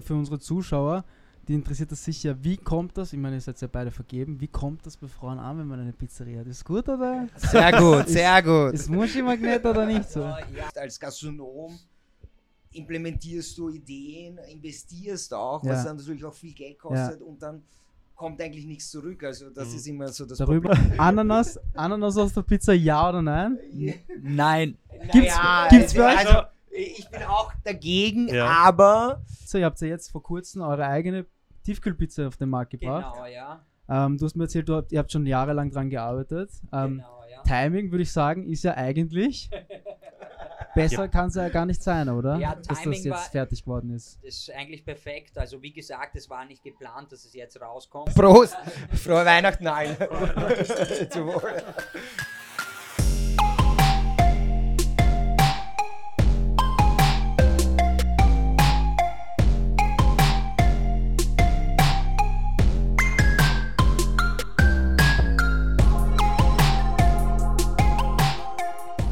für unsere Zuschauer, die interessiert das sicher, wie kommt das, ich meine, ihr seid ja beide vergeben, wie kommt das bei Frauen an, wenn man eine Pizzeria hat? Ist gut oder? Sehr gut, sehr gut. Ist Muschi-Magnet oder nicht so? Ja, als Gastronom implementierst du Ideen, investierst auch, was Ja. dann natürlich auch viel Geld kostet und dann kommt eigentlich nichts zurück. Also das Mhm. ist immer so das Darüber, Ananas, Ananas aus der Pizza, ja oder nein? Nein. Gibt's- Naja, gibt's für euch- also, ich bin auch dagegen, Ja. aber So, ihr habt ja jetzt vor kurzem eure eigene Tiefkühlpizza auf den Markt gebracht. Genau, ja. Ähm, du hast mir erzählt, du habt, ihr habt schon jahrelang dran gearbeitet. Ähm, genau, ja. Timing, würde ich sagen, ist ja eigentlich besser kann es ja gar nicht sein, oder? Ja, Dass das Timing jetzt war- fertig geworden ist. Das ist eigentlich perfekt. Also wie gesagt, es war nicht geplant, dass es jetzt rauskommt. Prost! Frohe Weihnachten allen! Zu Wohl.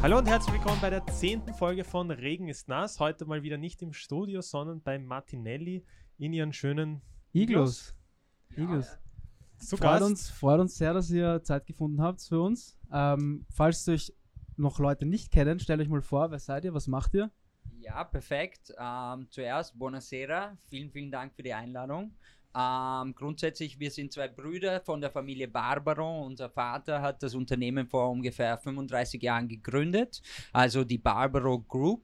Hallo und herzlich willkommen bei der zehnten Folge von Regen ist nass. Heute mal wieder nicht im Studio, sondern bei Martinelli in ihren schönen Iglos. Iglos. zu Freut Gast. uns, freut uns sehr, dass ihr Zeit gefunden habt für uns. Ähm, falls euch noch Leute nicht kennen, stellt euch mal vor, wer seid ihr, was macht ihr? Ja, perfekt. Ähm, zuerst, buonasera. Vielen, vielen Dank für die Einladung. Ähm, grundsätzlich, wir sind zwei Brüder von der Familie Barbaro. Unser Vater hat das Unternehmen vor ungefähr 35 Jahren gegründet, also die Barbaro Group.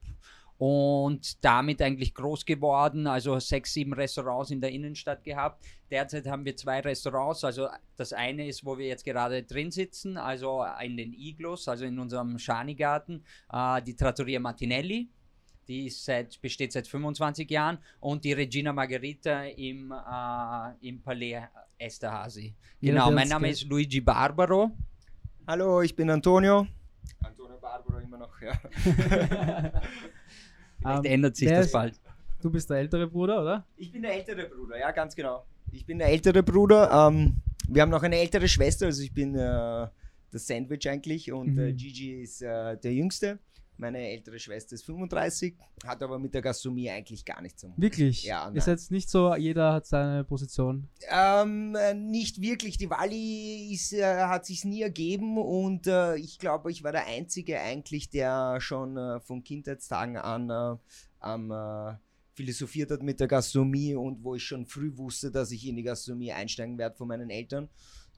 Und damit eigentlich groß geworden, also sechs, sieben Restaurants in der Innenstadt gehabt. Derzeit haben wir zwei Restaurants, also das eine ist, wo wir jetzt gerade drin sitzen, also in den Iglos, also in unserem Schanigarten, äh, die Trattoria Martinelli. Die ist seit, besteht seit 25 Jahren und die Regina Margherita im, äh, im Palais Esterhazy. Genau, mein Name ist Luigi Barbaro. Hallo, ich bin Antonio. Antonio Barbaro immer noch, ja. Vielleicht Ähm, ändert sich das ist- bald. Du bist der ältere Bruder, oder? Ich bin der ältere Bruder, ja, ganz genau. Ich bin der ältere Bruder. Ähm, wir haben noch eine ältere Schwester, also ich bin äh, das Sandwich eigentlich und Mhm. äh, Gigi ist äh, der Jüngste. Meine ältere Schwester ist 35, hat aber mit der Gastronomie eigentlich gar nichts zu tun. Wirklich? Ja, nein. seid nicht so, jeder hat seine Position. Ähm, äh, nicht wirklich. Die Wally ist, äh, hat sich nie ergeben und äh, ich glaube, ich war der Einzige eigentlich, der schon äh, von Kindheitstagen an äh, am äh, philosophiert hat mit der Gastronomie und wo ich schon früh wusste, dass ich in die Gastronomie einsteigen werde von meinen Eltern.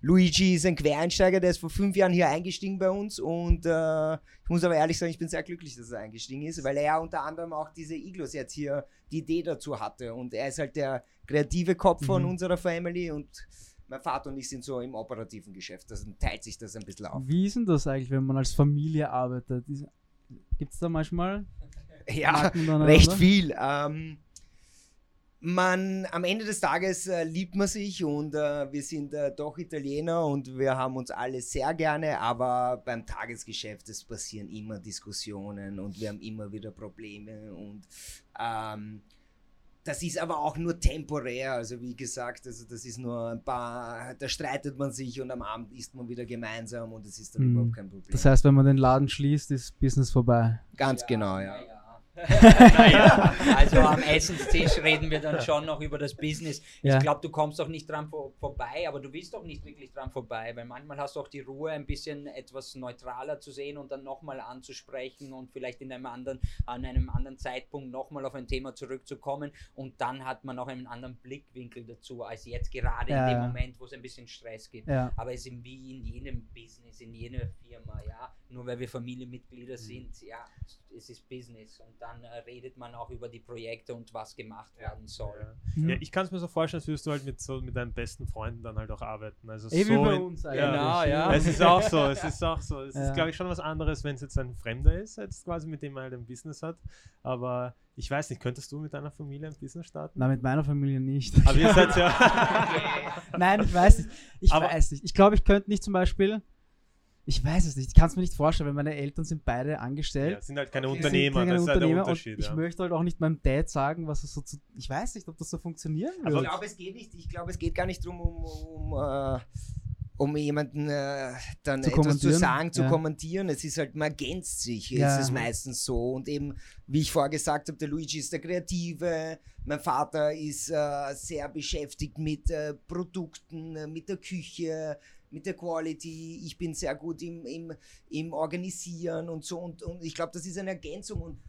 Luigi ist ein Quereinsteiger, der ist vor fünf Jahren hier eingestiegen bei uns und äh, ich muss aber ehrlich sagen, ich bin sehr glücklich, dass er eingestiegen ist, weil er ja unter anderem auch diese Iglos jetzt hier die Idee dazu hatte und er ist halt der kreative Kopf von Mhm. unserer Family und mein Vater und ich sind so im operativen Geschäft, also teilt sich das ein bisschen auf. Wie ist denn das eigentlich, wenn man als Familie arbeitet? Gibt es da manchmal Ja, recht viel. Ähm, man, am Ende des Tages äh, liebt man sich und äh, wir sind äh, doch Italiener und wir haben uns alle sehr gerne, aber beim Tagesgeschäft es passieren immer Diskussionen und wir haben immer wieder Probleme und ähm, das ist aber auch nur temporär, also wie gesagt, also das ist nur ein paar, da streitet man sich und am Abend isst man wieder gemeinsam und es ist dann Mhm. überhaupt kein Problem. Das heißt, wenn man den Laden schließt, ist Business vorbei. Ganz genau, ja. Naja, also am Essenstisch reden wir dann schon noch über das Business. Ja. Ich glaube, du kommst doch nicht dran vor, vorbei, aber du willst doch nicht wirklich dran vorbei, weil manchmal hast du auch die Ruhe, ein bisschen etwas neutraler zu sehen und dann nochmal anzusprechen und vielleicht in einem anderen, an einem anderen Zeitpunkt nochmal auf ein Thema zurückzukommen und dann hat man auch einen anderen Blickwinkel dazu, als jetzt gerade Ja, in dem. Moment, wo es ein bisschen Stress gibt. Ja. Aber es ist wie in jedem Business, in jeder Firma, ja. Nur weil wir Familienmitglieder sind, ja, es ist Business. Und dann äh, redet man auch über die Projekte und was gemacht werden soll. Ja. Ja, ich kann es mir so vorstellen, als würdest du halt mit, so, mit deinen besten Freunden dann halt auch arbeiten. Also wie so bei in- uns Ja. eigentlich. Genau, ja. Es ist auch so, es ist auch so. Es Ja. ist, glaube ich, schon was anderes, wenn es jetzt ein Fremder ist, jetzt quasi mit dem man halt ein Business hat. Aber ich weiß nicht, könntest du mit deiner Familie ein Business starten? Nein, mit meiner Familie nicht. Aber ihr seid ja. Nein, ich weiß nicht. Ich Aber- weiß nicht. Ich glaube, ich könnte nicht zum Beispiel. Ich weiß es nicht. Ich kann es mir nicht vorstellen, weil meine Eltern sind beide angestellt. ja, sind halt keine Okay. Unternehmer, keine das ist halt der Unternehmer Unterschied. Und ich ja. möchte halt auch nicht meinem Dad sagen, was es so zu. Ich weiß nicht, ob das so funktionieren Aber würde. Ich glaube, es geht nicht, ich glaube, es geht gar nicht darum, um, um, äh, um jemanden äh, dann Zu etwas zu sagen, zu ja. kommentieren. Es ist halt, man ergänzt sich, Ja. ist es meistens so. Und eben, wie ich vorher gesagt habe, der Luigi ist der Kreative, mein Vater ist äh, sehr beschäftigt mit Produkten, mit der Küche, mit der Quality. Ich bin sehr gut im, im, im Organisieren und so. Und, und ich glaube, das ist eine Ergänzung und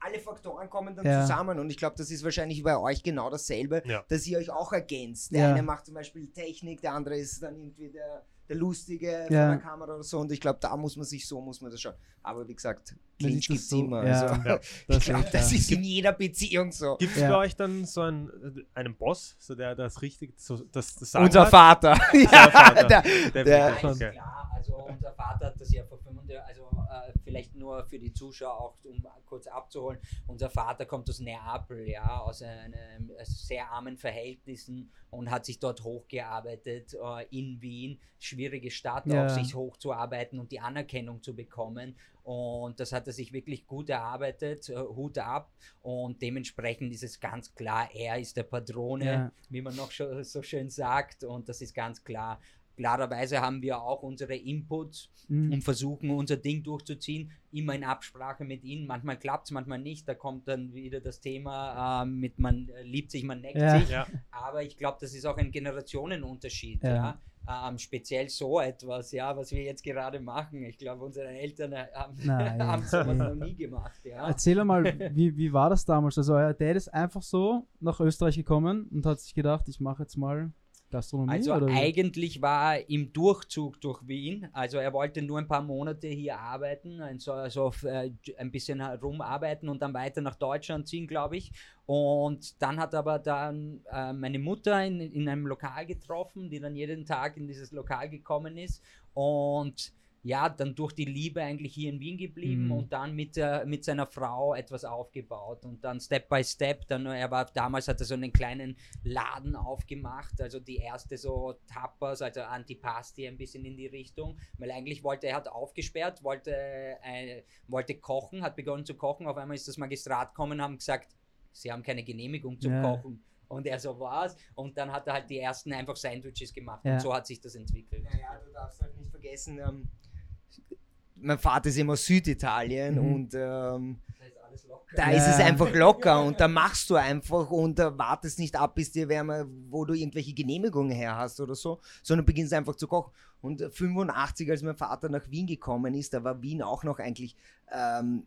alle Faktoren kommen dann Ja. zusammen und ich glaube, das ist wahrscheinlich bei euch genau dasselbe, Ja. dass ihr euch auch ergänzt. Der Ja. eine macht zum Beispiel Technik, der andere ist dann irgendwie der, der Lustige Ja. der Kamera oder so und ich glaube, da muss man sich so, muss man das schon. Aber wie gesagt, Clinch gibt es so, immer. ja. Also, Ja. ich glaube, das ist in jeder Beziehung so. Gibt es Ja. bei euch dann so einen, einen Boss, so der das richtig, so, das, das Sagen Unser hat? Vater. ja, Vater. der, Der, der- der, Ja, ist okay. Also unser Vater hat das ja vor 35, also äh, vielleicht nur für die Zuschauer auch, um kurz abzuholen. Unser Vater kommt aus Neapel, ja, aus einem äh, sehr armen Verhältnissen und hat sich dort hochgearbeitet äh, in Wien. Schwierige Stadt, Ja. auch sich hochzuarbeiten und die Anerkennung zu bekommen. Und das hat er sich wirklich gut erarbeitet, äh, Hut ab. Und dementsprechend ist es ganz klar, er ist der Padrone Ja. wie man noch so schön sagt. Und das ist ganz klar. Klarerweise haben wir auch unsere Inputs Mhm. und versuchen unser Ding durchzuziehen, immer in Absprache mit ihnen. Manchmal klappt es, manchmal nicht. Da kommt dann wieder das Thema ähm, mit man äh, liebt sich, man neckt Ja. sich. Ja. Aber ich glaube, das ist auch ein Generationenunterschied. Ja. Ja. Ähm, speziell so etwas, ja, was wir jetzt gerade machen. Ich glaube, unsere Eltern äh, haben, Nein. haben sowas noch nie gemacht. Ja. Erzähl mal, wie, wie war das damals? Also euer Dad ist einfach so nach Österreich gekommen und hat sich gedacht, ich mache jetzt mal Gastronomie Also oder eigentlich war er im Durchzug durch Wien. Also er wollte nur ein paar Monate hier arbeiten, ein- so, so äh, ein bisschen rumarbeiten und dann weiter nach Deutschland ziehen, glaube ich. Und dann hat aber dann äh, meine Mutter in, in einem Lokal getroffen, die dann jeden Tag in dieses Lokal gekommen ist. Und ja, dann durch die Liebe eigentlich hier in Wien geblieben Mhm. und dann mit, äh, mit seiner Frau etwas aufgebaut und dann Step by Step, dann er war damals hat er so einen kleinen Laden aufgemacht, also die erste so Tapas, also Antipasti ein bisschen in die Richtung, weil eigentlich wollte er hat aufgesperrt, wollte äh, wollte kochen, hat begonnen zu kochen, auf einmal ist das Magistrat gekommen, haben gesagt, sie haben keine Genehmigung zum Ja. Kochen. Und er so war's. Und dann hat er halt die ersten einfach Sandwiches gemacht. Ja. Und so hat sich das entwickelt. Naja, du darfst halt nicht vergessen, ähm, mein Vater ist immer aus Süditalien Mhm. und ähm, Da ist es einfach locker und da machst du einfach und wartest nicht ab, bis dir wärmer, wo du irgendwelche Genehmigungen her hast oder so, sondern beginnst einfach zu kochen. Und äh, 85, als mein Vater nach Wien gekommen ist, da war Wien auch noch eigentlich ähm,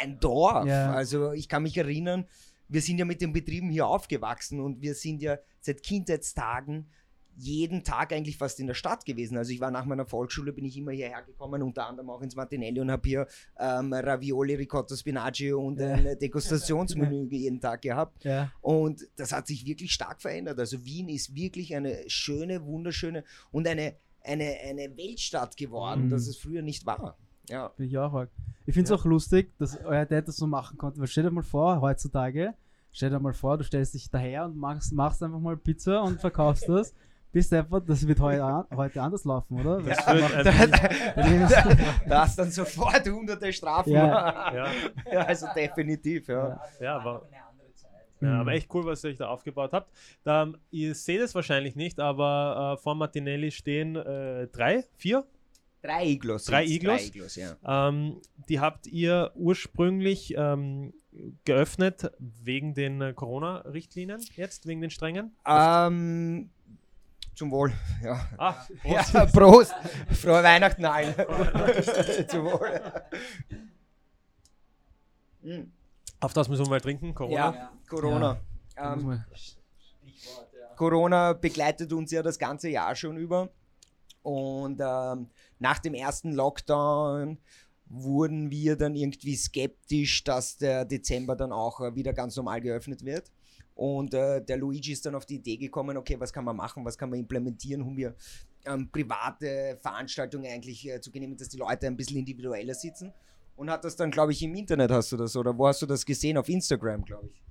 ein Dorf. Ja. Also ich kann mich erinnern, wir sind ja mit den Betrieben hier aufgewachsen und wir sind ja seit Kindheitstagen jeden Tag eigentlich fast in der Stadt gewesen. Also ich war nach meiner Volksschule, bin ich immer hierher gekommen, unter anderem auch ins Martinelli und habe hier ähm, Ravioli, Ricotta, Spinaci und Ja. ein Degustationsmenü jeden Tag gehabt. Ja. Und das hat sich wirklich stark verändert. Also Wien ist wirklich eine schöne, wunderschöne und eine, eine, eine Weltstadt geworden, Mhm. das es früher nicht war. Ja. Bin ich auch arg. Ich finde es Ja. auch lustig, dass euer Dad das so machen konnte. Weil stell dir mal vor, heutzutage, stell dir mal vor, du stellst dich daher und machst, machst einfach mal Pizza und verkaufst das. Bist einfach, das wird heute, an, heute anders laufen, oder? Das Weil- wird ein, Da hast dann sofort hunderte Strafen. Ja. ja, Ja, also definitiv, ja. Ja. Ja, Zeit. ja, Mhm. aber echt cool, was ihr euch da aufgebaut habt. Da, ihr seht es wahrscheinlich nicht, aber äh, vor Martinelli stehen äh, drei, vier Drei Iglos. Drei Iglos? Drei Iglos, ja. Ähm, die habt ihr ursprünglich ähm, geöffnet wegen den äh, Corona-Richtlinien jetzt, wegen den strengen? Ähm, zum Wohl, ja. Ah, Prost. Ja, Prost. Frohe Weihnachten allen. zum Wohl. Mm, auf das müssen wir mal trinken, Corona. Ja, Corona. Muss Ähm, ja. Corona begleitet uns ja das ganze Jahr schon über. Und ähm, nach dem ersten Lockdown wurden wir dann irgendwie skeptisch, dass der Dezember dann auch äh, wieder ganz normal geöffnet wird. Und äh, der Luigi ist dann auf die Idee gekommen, okay, was kann man machen, was kann man implementieren, um hier ähm, private Veranstaltungen eigentlich äh, zu genehmigen, dass die Leute ein bisschen individueller sitzen. Und hat das dann, glaube ich, im Internet hast du das, oder wo hast du das gesehen? Auf Instagram, glaube ich.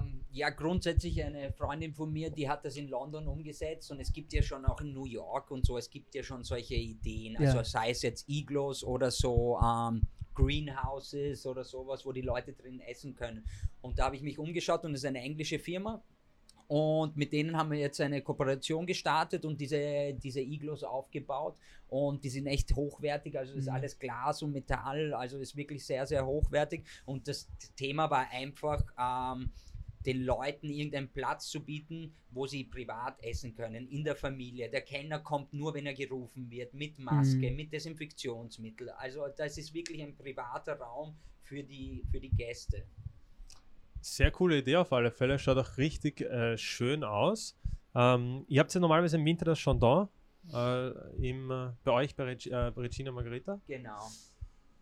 Ähm, ja, grundsätzlich eine Freundin von mir, die hat das in London umgesetzt und es gibt ja schon auch in New York und so, es gibt ja schon solche Ideen, also Ja. sei es jetzt Iglos oder so ähm, Greenhouses oder sowas, wo die Leute drin essen können. Und da habe ich mich umgeschaut und es ist eine englische Firma Und mit denen haben wir jetzt eine Kooperation gestartet und diese, diese Iglos aufgebaut. Und die sind echt hochwertig, also das ist Mhm. alles Glas und Metall, also ist wirklich sehr, sehr hochwertig. Und das Thema war einfach, ähm, den Leuten irgendeinen Platz zu bieten, wo sie privat essen können, in der Familie. Der Kellner kommt nur, wenn er gerufen wird, mit Maske, Mhm. mit Desinfektionsmittel. Also das ist wirklich ein privater Raum für die, für die Gäste. Sehr coole Idee auf alle Fälle. Schaut auch richtig äh, schön aus. Ähm, ihr habt ja normalerweise im Winter das Chandon äh, im, äh, bei euch bei Reg äh, bei Regina Margarita. Genau.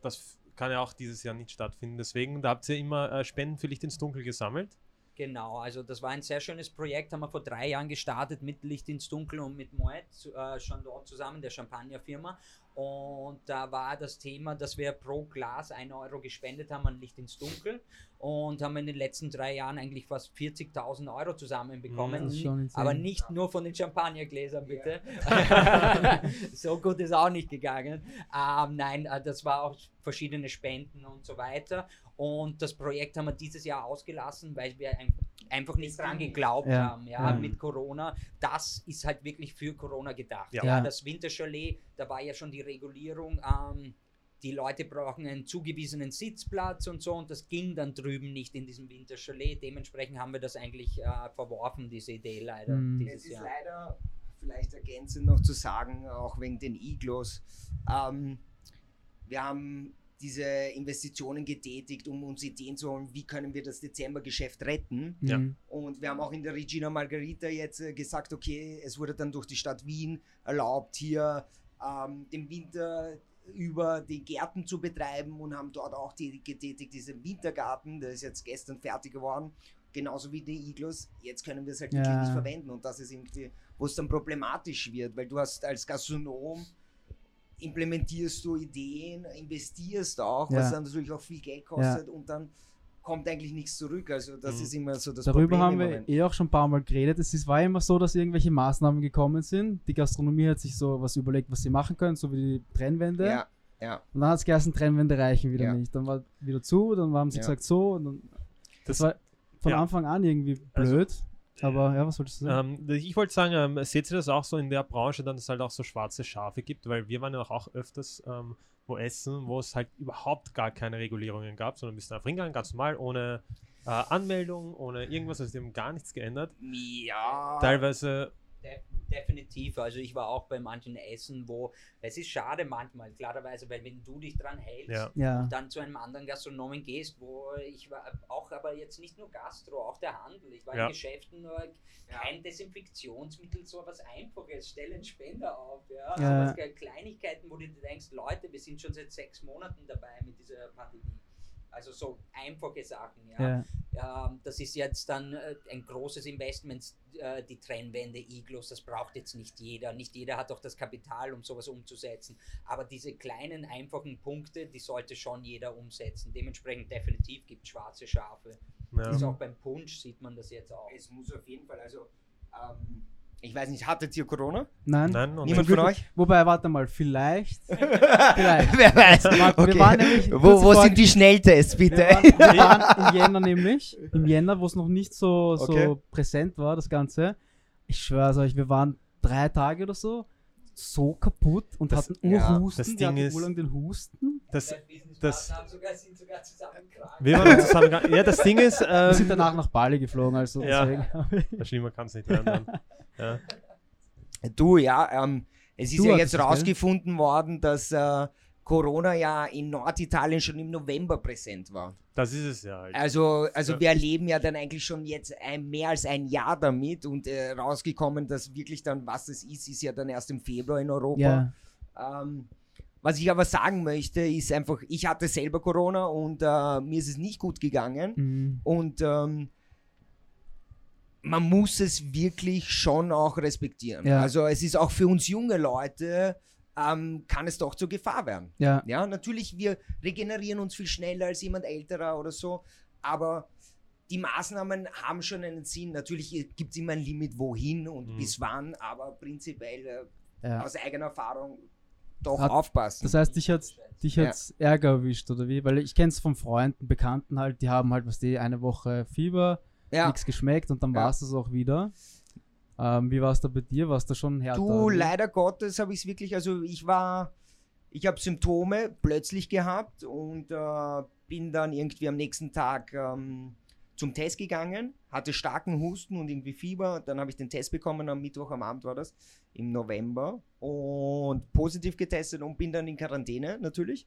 Das kann ja auch dieses Jahr nicht stattfinden. Deswegen, da habt ihr immer äh, Spenden für Licht ins Dunkel gesammelt. Genau, also das war ein sehr schönes Projekt, haben wir vor drei Jahren gestartet mit Licht ins Dunkel und mit Moet, äh, schon dort zusammen, der Champagnerfirma. Und da war das Thema, dass wir pro Glas 1 Euro gespendet haben an Licht ins Dunkel und haben in den letzten drei Jahren eigentlich fast 40.000 Euro zusammenbekommen. Insane. Aber nicht nur von den Champagnergläsern, bitte. so gut ist auch nicht gegangen. Ähm, nein, äh, das war auch verschiedene Spenden und so weiter. Und das Projekt haben wir dieses Jahr ausgelassen, weil wir ein, einfach nicht dran geglaubt Ja. haben, ja, Ja. mit Corona. Das ist halt wirklich für Corona gedacht. Ja. Ja, das Winterchalet, da war ja schon die Regulierung. Ähm, die Leute brauchen einen zugewiesenen Sitzplatz und so und das ging dann drüben nicht in diesem Winterchalet. Dementsprechend haben wir das eigentlich äh, verworfen, diese Idee leider Mhm. Es ist Jahr. leider, vielleicht ergänzend noch zu sagen, auch wegen den Iglos, ähm, wir haben diese Investitionen getätigt, um uns Ideen zu holen, wie können wir das Dezembergeschäft retten. Ja. Mhm. Und wir haben auch in der Regina Margarita jetzt äh, gesagt, okay, es wurde dann durch die Stadt Wien erlaubt, hier ähm, den Winter über die Gärten zu betreiben und haben dort auch die getätigt, diesen Wintergarten, der ist jetzt gestern fertig geworden, genauso wie die Iglos. Jetzt können wir es halt wirklich Ja. nicht verwenden und das ist irgendwie, wo es dann problematisch wird, weil du hast als Gastronom implementierst du Ideen, investierst auch, was Ja. dann natürlich auch viel Geld kostet und dann kommt eigentlich nichts zurück. Also das Mhm. ist immer so das Darüber Problem haben wir Moment. eh auch schon ein paar Mal geredet. Es ist, war immer so, dass irgendwelche Maßnahmen gekommen sind. Die Gastronomie hat sich so was überlegt, was sie machen können, so wie die Trennwände. Ja, ja. Und dann hat es geheißen, Trennwände reichen wieder Ja. nicht. Dann war wieder zu, dann haben sie Ja. gesagt so. Und dann, das war von ja. Anfang an irgendwie Also, blöd. Aber ja, was solltest du sagen? Ähm, ich wollte sagen, ähm, seht ihr das auch so in der Branche, dann, dass es halt auch so schwarze Schafe gibt? Weil wir waren ja auch, auch öfters ähm, wo essen, wo es halt überhaupt gar keine Regulierungen gab, sondern bist einfach hingegangen, ganz normal, ohne äh, Anmeldung, ohne irgendwas, also die haben gar nichts geändert. Ja. Teilweise, De definitiv. Also ich war auch bei manchen Essen, wo es ist schade manchmal, klarerweise, weil wenn du dich dran hältst Ja. ja. und dann zu einem anderen Gastronomen gehst, wo ich war auch aber jetzt nicht nur Gastro, auch der Handel. Ich war Ja. in Geschäften nur kein Desinfektionsmittel, so was Einfaches, stell einen Spender auf, ja. Ja. Aber Kleinigkeiten, wo du dir denkst, Leute, wir sind schon seit sechs Monaten dabei mit dieser Pandemie. Also so einfache Sachen, ja. ja. Ähm, das ist jetzt dann äh, ein großes Investment, äh, die Trennwände, Iglos, das braucht jetzt nicht jeder. Nicht jeder hat auch das Kapital, um sowas umzusetzen. Aber diese kleinen, einfachen Punkte, die sollte schon jeder umsetzen. Dementsprechend definitiv gibt es schwarze Schafe. ja. Das ist auch beim Punsch sieht man das jetzt auch. Es muss auf jeden Fall, also, ähm, ich weiß nicht, hattet ihr Corona? Nein. Nein, und Niemand von euch? Wobei, warte mal, vielleicht. vielleicht. Wer weiß. Wir waren nämlich wo wo vor- sind die Schnelltests, bitte? Wir waren, wir waren im Jänner nämlich, im Jänner, wo es noch nicht so, so Okay. präsent war, das Ganze. Ich schwöre euch, wir waren drei Tage oder so so kaputt und Das- hatten ja, Urhusten. das wir Ding hatten ist- urlang den Husten. das, Das, das- haben sogar, sind sogar zusammengekracht. wir waren zusammen. Ja, das Ding ist, Wir sind ähm, danach nach Bali geflogen, also Ja. deswegen. schlimmer kann es nicht werden. Dann. Ja. Du, ja, ähm, es ist Du ja jetzt es, gell? rausgefunden worden, dass äh, Corona ja in Norditalien schon im November präsent war. Das ist es ja. Halt. Also, also Ja. wir erleben ja dann eigentlich schon jetzt ein, mehr als ein Jahr damit und äh, rausgekommen, dass wirklich dann, was es ist, ist ja dann erst im Februar in Europa. Ja, Ähm, was ich aber sagen möchte, ist einfach, ich hatte selber Corona und äh, mir ist es nicht gut gegangen. mhm. Und ähm, man muss es wirklich schon auch respektieren. Ja. Also es ist auch für uns junge Leute, ähm, kann es doch zur Gefahr werden. ja, Ja, natürlich, wir regenerieren uns viel schneller als jemand älterer oder so, aber die Maßnahmen haben schon einen Sinn. Natürlich gibt es immer ein Limit, wohin und Mhm. bis wann, aber prinzipiell äh, ja. aus eigener Erfahrung doch Hat- aufpassen. Das heißt, dich hat's, dich Ja. hat's Ärger erwischt, oder wie? Weil ich kenn's von Freunden, Bekannten halt, die haben halt, was die, eine Woche Fieber, Ja. nichts geschmeckt und dann Ja. war es das auch wieder. Ähm, wie war es da bei dir? Warst du schon härter? Du, leider Gottes habe ich es wirklich, also ich war, ich habe Symptome plötzlich gehabt und äh, bin dann irgendwie am nächsten Tag ähm, zum Test gegangen, hatte starken Husten und irgendwie Fieber. Dann habe ich den Test bekommen, am Mittwoch am Abend war das, im November und positiv getestet und bin dann in Quarantäne natürlich.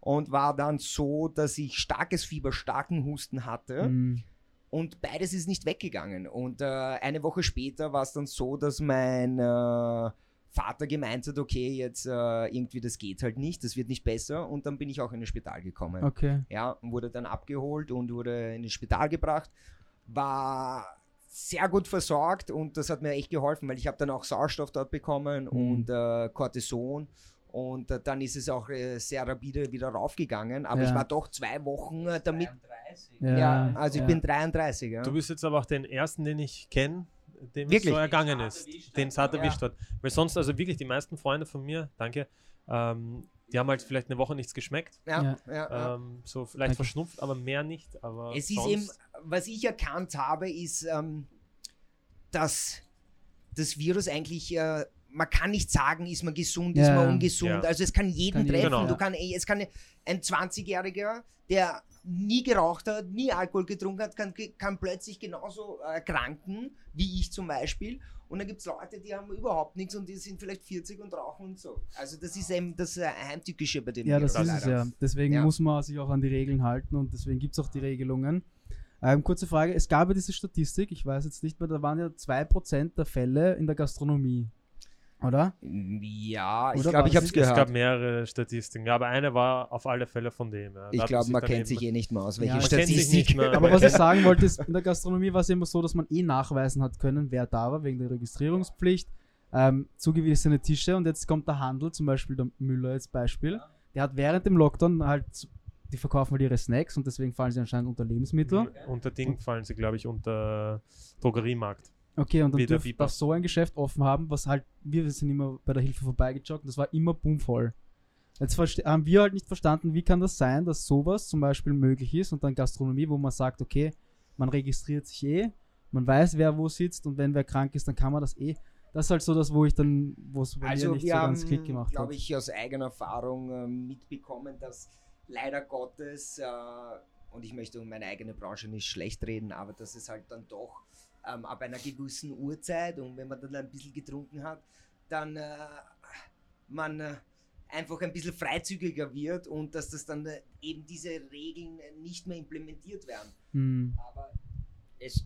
Und war dann so, dass ich starkes Fieber, starken Husten hatte. Mhm. Und beides ist nicht weggegangen. Und äh, eine Woche später war es dann so, dass mein äh, Vater gemeint hat, okay, jetzt äh, irgendwie das geht halt nicht, das wird nicht besser. Und dann bin ich auch in das Spital gekommen. Okay. Ja, und wurde dann abgeholt und wurde in das Spital gebracht. War sehr gut versorgt und das hat mir echt geholfen, weil ich habe dann auch Sauerstoff dort bekommen Mhm. und äh, Cortison. Und äh, dann ist es auch äh, sehr rapide wieder raufgegangen. Aber Ja. ich war doch zwei Wochen äh, damit. 33. Ja, Ja, also ich ja. bin 33. Ja. Du bist jetzt aber auch den ersten, den ich kenne, dem es Wirklich? so ergangen Den es ist. Den hat, es hart ja. erwischt hat. Weil sonst, also wirklich die meisten Freunde von mir, danke, ähm, die haben halt vielleicht eine Woche nichts geschmeckt. Ja, Ja. Ähm, so vielleicht Danke. verschnupft, aber mehr nicht. Aber Es ist eben, was ich erkannt habe, ist, ähm, dass das Virus eigentlich, äh, man kann nicht sagen, ist man gesund, ist Ja, man ja. ungesund. Ja. Also es kann jeden Kann jeden, treffen. genau. Du kann, es kann ein 20-Jähriger, der nie geraucht hat, nie Alkohol getrunken hat, kann, kann plötzlich genauso erkranken, wie ich zum Beispiel. Und dann gibt es Leute, die haben überhaupt nichts und die sind vielleicht 40 und rauchen und so. Also das ist eben das äh, Heimtückische bei dem Ja, das Virus ist es ja. Deswegen Ja. muss man sich auch an die Regeln halten und deswegen gibt es auch die Regelungen. Ähm, kurze Frage, es gab ja diese Statistik, ich weiß jetzt nicht mehr, da waren ja 2% der Fälle in der Gastronomie. Oder? Ja, ich glaube, ich habe es es gab gehört. mehrere Statistiken, aber eine war auf alle Fälle von dem. Ja. Ich glaube, man kennt sich eh nicht mehr aus, welche Ja, Statistik. mehr. Aber was ich sagen wollte, ist, in der Gastronomie war es immer so, dass man eh nachweisen hat können, wer da war, wegen der Registrierungspflicht, ähm, zugewiesene Tische und jetzt kommt der Handel, zum Beispiel der Müller als Beispiel, der hat während dem Lockdown halt, die verkaufen halt ihre Snacks und deswegen fallen sie anscheinend unter Lebensmittel. Unter Ding fallen sie, glaube ich, unter Drogeriemarkt. Okay, und dann Wie der dürf, Biber. darf so ein Geschäft offen haben, was halt, wir sind immer bei der Hilfe vorbeigejoggt und das war immer bummvoll. Jetzt haben wir halt nicht verstanden, wie kann das sein, dass sowas zum Beispiel möglich ist und dann Gastronomie, wo man sagt, okay, man registriert sich eh, man weiß, wer wo sitzt und wenn wer krank ist, dann kann man das eh. Das ist halt so das, wo ich dann, wo es bei mir Also nicht wir so haben, ganz Klick gemacht hat. glaube ich, aus eigener Erfahrung äh, mitbekommen, dass leider Gottes, äh, und ich möchte um meine eigene Branche nicht schlecht reden, aber dass es halt dann doch ähm, ab einer gewissen Uhrzeit und wenn man dann ein bisschen getrunken hat, dann äh, man äh, einfach ein bisschen freizügiger wird und dass das dann äh, eben diese Regeln nicht mehr implementiert werden. Hm. Aber es,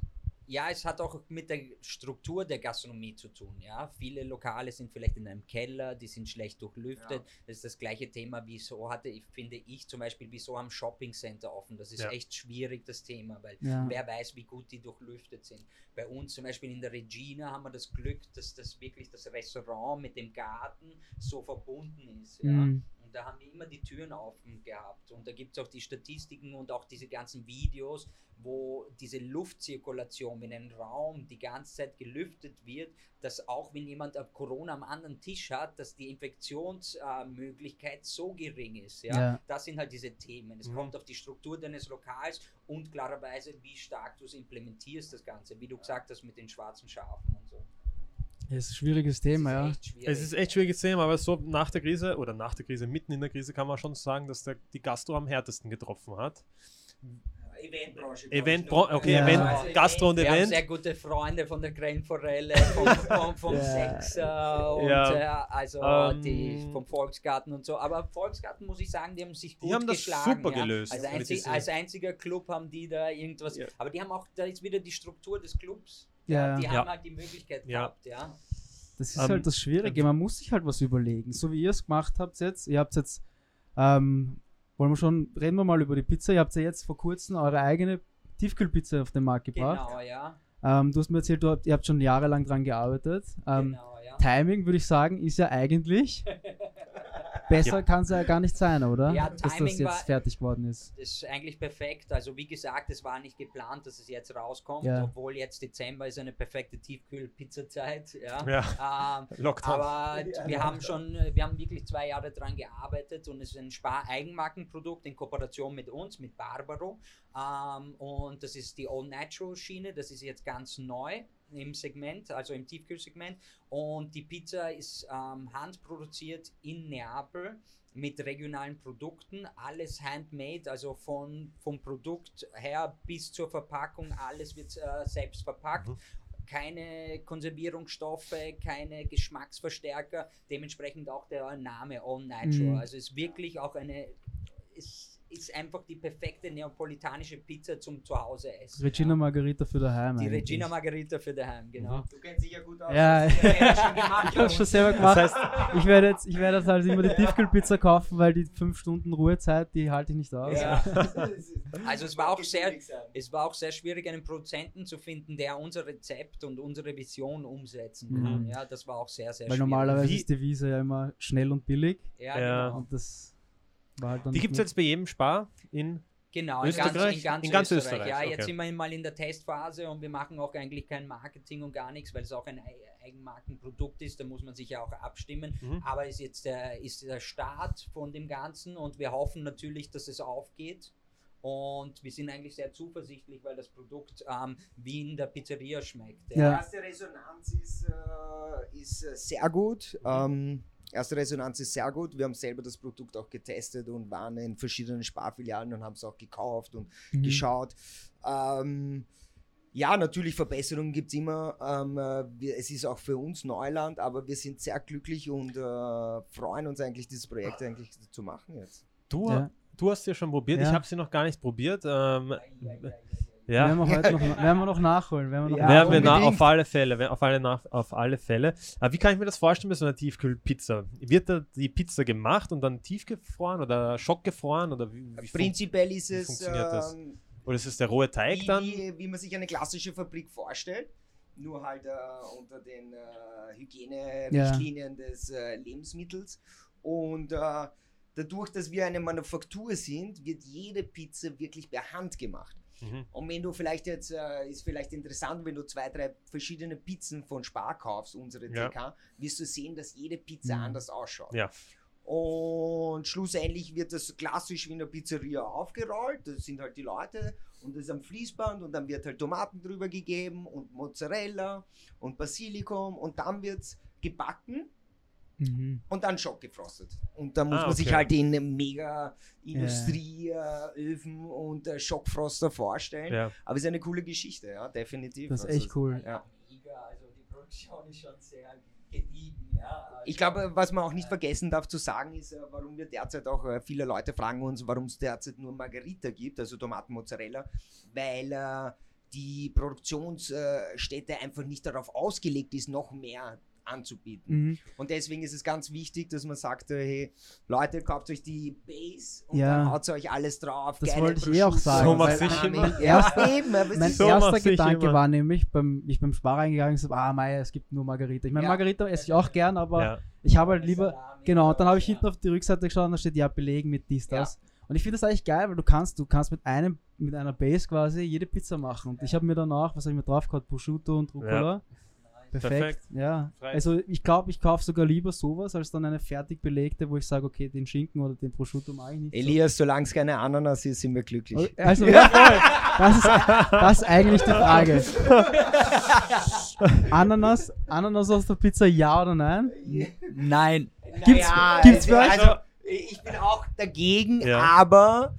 ja, es hat auch mit der Struktur der Gastronomie zu tun. Ja, viele Lokale sind vielleicht in einem Keller, die sind schlecht durchlüftet. Ja. Das ist das gleiche Thema. Wieso hatte ich, finde ich zum Beispiel, wieso haben Shoppingcenter offen? Das ist Ja. echt schwierig, das Thema, weil Ja. wer weiß, wie gut die durchlüftet sind. Bei uns zum Beispiel in der Regina haben wir das Glück, dass das wirklich das Restaurant mit dem Garten so verbunden ist. Ja? Hm. Und da haben wir immer die Türen offen gehabt. Und da gibt es auch die Statistiken und auch diese ganzen Videos, wo diese Luftzirkulation, wenn ein Raum die ganze Zeit gelüftet wird, dass auch wenn jemand Corona am anderen Tisch hat, dass die Infektionsmöglichkeit so gering ist. Ja? Ja. Das sind halt diese Themen. Es Mhm. kommt auf die Struktur deines Lokals und klarerweise, wie stark du es implementierst, das Ganze. Wie du gesagt hast, mit den schwarzen Schafen Das ist ein schwieriges Thema, ja. Das ist echt schwierig. Es ist echt schwieriges Thema, aber so nach der Krise oder nach der Krise, mitten in der Krise, kann man schon sagen, dass der, die Gastro am härtesten getroffen hat. Eventbranche. Event, noch. okay, Ja. Event, Also Gastro und Wir haben Event. sehr gute Freunde von der Grillforelle, vom, vom, vom Ja. Sechser und Ja. äh, also Ähm, die vom Volksgarten und so. Aber Volksgarten muss ich sagen, die haben sich gut haben das geschlagen. super ja. gelöst Als, einzig, als einziger Club haben die da irgendwas. Ja. Aber die haben auch, da ist wieder die Struktur des Clubs. Ja. Die Ja. haben halt die Möglichkeit Ja. gehabt, ja. Das ist Ähm, halt das Schwierige. Man muss sich halt was überlegen. So wie ihr es gemacht habt jetzt. Ihr habt jetzt, ähm, wollen wir schon, reden wir mal über die Pizza. Ihr habt ja jetzt vor kurzem eure eigene Tiefkühlpizza auf den Markt gebracht. Genau, ja. Ähm, du hast mir erzählt, du habt, ihr habt schon jahrelang dran gearbeitet. Ähm, genau, ja. Timing würde ich sagen, ist ja eigentlich besser kann es ja gar nicht sein, oder? Ja, Dass das Timing jetzt war- fertig geworden ist. Das ist eigentlich perfekt. Also wie gesagt, es war nicht geplant, dass es jetzt rauskommt, Ja. obwohl jetzt Dezember ist eine perfekte Tiefkühl-Pizzazeit. Ja. Ja, Ähm, Lockdown. aber wir haben schon, wir haben wirklich zwei Jahre daran gearbeitet und es ist ein Spar-Eigenmarkenprodukt in Kooperation mit uns, mit Barbaro. Ähm, und das ist die All Natural Schiene, das ist jetzt ganz neu im Segment, also im Tiefkühlsegment. Und die Pizza ist ähm, handproduziert in Neapel mit regionalen Produkten, alles handmade, also von, vom Produkt her bis zur Verpackung, alles wird äh, selbst verpackt. Mhm. Keine Konservierungsstoffe, keine Geschmacksverstärker, dementsprechend auch der Name All Natural. Mhm. Also ist wirklich auch eine, ist, ist einfach die perfekte neapolitanische Pizza zum Zuhause essen. Regina ja. Margarita für daheim. Die eigentlich. Regina Margarita für daheim, genau. Du kennst dich ja gut aus. Ja, ich ja schon gemacht. hab's schon selber gemacht. Das heißt, ich werde jetzt, ich werde jetzt halt immer die Tiefkühlpizza kaufen, weil die 5 Stunden Ruhezeit, die halte ich nicht aus. Ja. Also es war auch sehr, es war auch sehr schwierig, einen Produzenten zu finden, der unser Rezept und unsere Vision umsetzen kann. Mhm. Ja, das war auch sehr, sehr Weil schwierig. normalerweise Wie- ist die Wiese ja immer schnell und billig. Ja, Ja. genau. Und das halt dann die gibt es jetzt bei jedem Spar in. Genau, in ganz, Österreich? in ganz In ganz Österreich. Österreich, Ja, okay. jetzt sind wir mal in der Testphase und wir machen auch eigentlich kein Marketing und gar nichts, weil es auch ein Ei- Eigenmarkenprodukt ist. Da muss man sich ja auch abstimmen. Mhm. Aber ist jetzt der, ist der Start von dem Ganzen und wir hoffen natürlich, dass es aufgeht. Und wir sind eigentlich sehr zuversichtlich, weil das Produkt ähm, wie in der Pizzeria schmeckt. Die Ja. erste Resonanz ist, äh, ist äh, sehr gut. Ähm, erste Resonanz ist sehr gut. Wir haben selber das Produkt auch getestet und waren in verschiedenen Sparfilialen und haben es auch gekauft und Mhm. geschaut. Ähm, ja, natürlich Verbesserungen gibt es immer. Ähm, äh, wir, es ist auch für uns Neuland, aber wir sind sehr glücklich und äh, freuen uns eigentlich, dieses Projekt eigentlich zu machen jetzt. Du, Ja. du hast sie schon probiert. Ja. Ich habe sie noch gar nicht probiert. Ähm, Ja. Werden, ja. wir heute noch, werden wir noch nachholen. Werden wir noch Ja, werden wir na, auf alle Fälle, auf alle, nach, auf alle Fälle. Aber wie kann ich mir das vorstellen bei so einer Tiefkühlpizza? Wird da die Pizza gemacht und dann tiefgefroren oder schockgefroren oder wie, wie Prinzipiell ist wie es funktioniert das? ähm, oder ist es der rohe Teig wie, dann? Wie, wie man sich eine klassische Fabrik vorstellt, nur halt äh, unter den äh, Hygienerichtlinien des äh, Lebensmittels. Und äh, dadurch, dass wir eine Manufaktur sind, wird jede Pizza wirklich per Hand gemacht. Mhm. Und wenn du vielleicht jetzt, äh, ist vielleicht interessant, wenn du zwei, drei verschiedene Pizzen von Spar kaufst, unsere Ja. TK, wirst du sehen, dass jede Pizza Mhm. anders ausschaut. Ja. Und schlussendlich wird das klassisch wie in der Pizzeria aufgerollt. Das sind halt die Leute und das ist am Fließband und dann wird halt Tomaten drüber gegeben und Mozzarella und Basilikum und dann wird es gebacken Mhm. und dann schockgefrostet. Und da muss Ah, man sich okay. halt in mega Industrieöfen und äh, Schockfroster vorstellen. Ja. Aber es ist eine coole Geschichte, ja, definitiv. Das ist Also, echt cool. Ja. Mega, also die Produktion ist schon sehr gediegen. Ja. Also, Ich glaube, was man auch nicht vergessen darf zu sagen, ist, äh, warum wir derzeit auch, äh, viele Leute fragen uns, warum es derzeit nur Margarita gibt, also Tomatenmozzarella, weil äh, die Produktionsstätte einfach nicht darauf ausgelegt ist, noch mehr anzubieten. Mhm. Und deswegen ist es ganz wichtig, dass man sagt, äh, hey, Leute, kauft euch die Base und Ja. dann haut euch alles drauf. Das wollte ich eh auch sagen, So macht's Salami. ich immer. Ja, eben, Mein So erster Gedanke immer. war nämlich, beim, ich beim Spar reingegangen so, ah, Meier, es gibt nur Margarita. Ich meine, Ja. Margarita esse ich auch gern, aber Ja. ich habe halt lieber, Salami, genau, und dann habe ich ja. hinten auf die Rückseite geschaut und da steht, ja, belegen mit dies, Ja. das. Und ich finde das eigentlich geil, weil du kannst, du kannst mit einem, mit einer Base quasi jede Pizza machen. Und ich habe mir danach, was habe ich mir drauf gehabt, Prosciutto und Rucola. Perfekt. Perfekt. Ja. Frei. Also ich glaube, ich kaufe sogar lieber sowas, als dann eine fertig belegte, wo ich sage, okay, den Schinken oder den Prosciutto mag ich nicht. so. Elias, solange es keine Ananas ist, sind wir glücklich. Also, ja, das, ist, das ist eigentlich die Frage. Ananas, Ananas aus der Pizza, ja oder nein? Nein. Gibt's- Ja, gibt's also, bei euch? also, ich bin auch dagegen, Ja. aber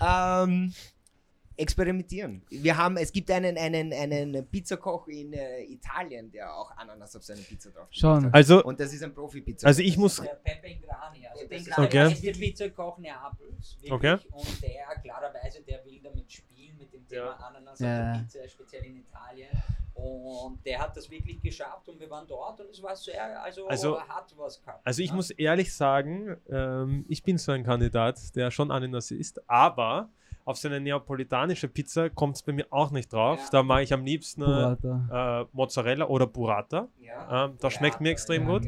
ähm, experimentieren. Wir haben, es gibt einen, einen, einen Pizzakoch in äh, Italien, der auch Ananas auf seine Pizza drauf Schon. Also, Und das ist ein Profi-Pizza. also ich muss. Der Pepe Ingrani, also den Okay. okay. beste Pizzakoch Neapels, wirklich. Okay. Und der, klarerweise, der will damit spielen mit dem Thema Ja. Ananas Ja. auf der Pizza, speziell in Italien. Und der hat das wirklich geschafft und wir waren dort und es war sehr, also, Also- hat was gehabt. Also ich ne? muss ehrlich sagen, ähm, ich bin so ein Kandidat, der schon Ananas isst, aber auf so eine neapolitanische Pizza kommt es bei mir auch nicht drauf. Ja. Da mache ich am liebsten äh, äh, Mozzarella oder Burrata. Ja. Ähm, das schmeckt mir extrem Ja, gut.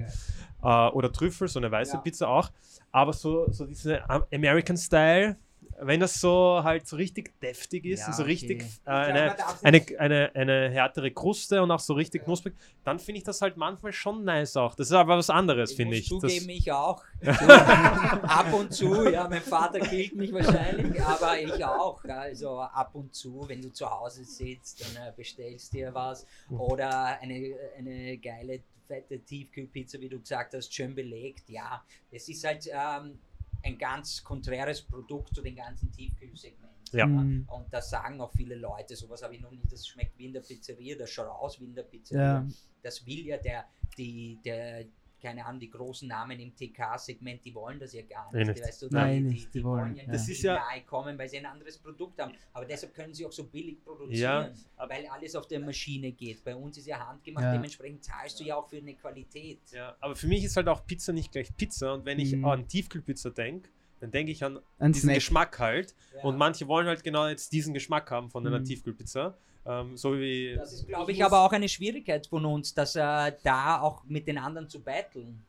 ja. Äh, oder Trüffel, so eine weiße Ja. Pizza auch. Aber so, so diese Am- American Style, wenn das so halt so richtig deftig ist Ja, und so okay. richtig äh, eine, eine, eine, eine härtere Kruste und auch so richtig knusprig, dann finde ich das halt manchmal schon nice auch. Das ist aber was anderes, Ich finde muss ich. zugeben, ich auch. ab und zu, ja, mein Vater killt mich wahrscheinlich, aber ich auch. Also ab und zu, wenn du zu Hause sitzt, dann äh, bestellst dir was oder eine, eine geile, fette Tiefkühlpizza, wie du gesagt hast, schön belegt. Ja, es ist halt ähm, ein ganz konträres Produkt zu den ganzen Tiefkühlsegmenten. Ja. Mhm. Und das sagen auch viele Leute, sowas habe ich noch nie, das schmeckt wie in der Pizzeria, das schaut aus wie in der Pizzeria. Ja. Das will ja der, die, der, keine Ahnung, die großen Namen im TK-Segment, die wollen das ja gar nicht. nicht. Weißt du, Nein, die, nicht, die wollen, ja ja. Das nicht ist ja- nahe kommen, weil sie ein anderes Produkt haben. Aber deshalb können sie auch so billig produzieren, weil alles auf der Maschine geht. Bei uns ist ja handgemacht, Ja. dementsprechend zahlst du ja auch für eine Qualität. ja, aber für mich ist halt auch Pizza nicht gleich Pizza und wenn ich Mhm. an Tiefkühlpizza denke, dann denke ich an Ein diesen Snack. Geschmack halt. Ja. Und manche wollen halt genau jetzt diesen Geschmack haben von einer Mhm. Tiefkühlpizza. Ähm, so wie. Das ist, glaube Ich ich, aber auch eine Schwierigkeit von uns, dass äh, da auch mit den anderen zu battlen.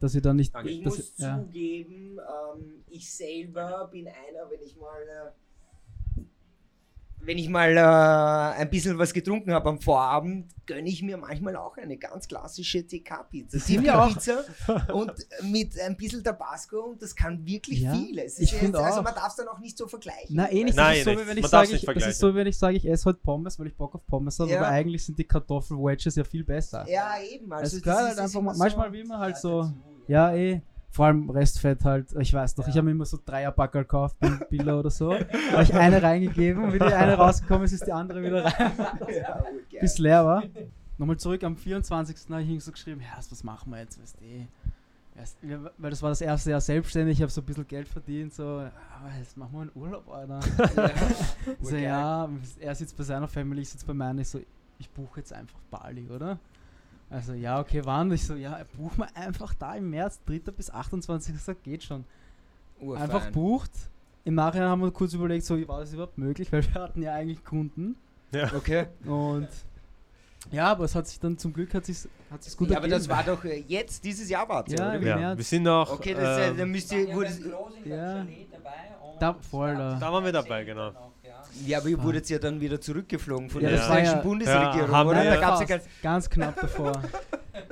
Dass sie dann nicht. Danke. Ich muss ja. zugeben, ähm, ich selber bin einer, wenn ich mal, äh, wenn ich mal äh, ein bisschen was getrunken habe am Vorabend, gönne ich mir manchmal auch eine ganz klassische TK-Pizza. TK-Pizza und mit ein bisschen Tabasco und das kann wirklich Ja, vieles. Es ich jetzt- Also man darf es dann auch nicht so vergleichen. Na, eh nicht. Nein, das ist so, wie wenn ich sage, ich, das ist so, wie wenn ich sage, ich esse heute Pommes, weil ich Bock auf Pommes habe, Ja. aber eigentlich sind die Kartoffel-Wedges ja viel besser. Ja, eben. Also gehört ist- halt einfach, so- manchmal will man halt so, ja eh, vor allem Restfett halt, ich weiß doch, ich Ja. habe mir immer so Dreierbackerl gekauft Billa oder so, habe ich eine reingegeben und wie die eine rausgekommen ist, ist die andere wieder rein, Ja, bis leer war. Nochmal zurück, am 24. habe ich so geschrieben, ja, was machen wir jetzt, weißt du, du, weil das war das erste Jahr selbstständig, ich habe so ein bisschen Geld verdient, so, aber jetzt machen wir einen Urlaub, Alter. so, ja, er sitzt bei seiner Family, ich sitze bei meiner, ich so, ich buche jetzt einfach Bali, oder? Also, ja, okay, wann? Ich so, ja, buchen wir einfach da im März, 3. bis 28. Das geht schon. Urfein. Einfach bucht. Im Nachhinein haben wir kurz überlegt, so, war das überhaupt möglich, weil wir hatten ja eigentlich Kunden. Ja. Okay. Und ja, aber es hat sich dann zum Glück hat sich hat sich's gut Ja, aber das ergeben. war doch äh, jetzt, dieses Jahr war Ja? Ja, März. wir sind auch. Okay, das, äh, ähm, dann müsst ihr, ja wurde, Ja. Chalet dabei und Da- voll, da. Da waren wir dabei, genau. Ja. ja, aber ihr wurdet ja dann wieder zurückgeflogen von Ja, der österreichischen ja- Bundesregierung, Ja, oder? wir- Da gab's ja Fast. ganz, ganz knapp davor.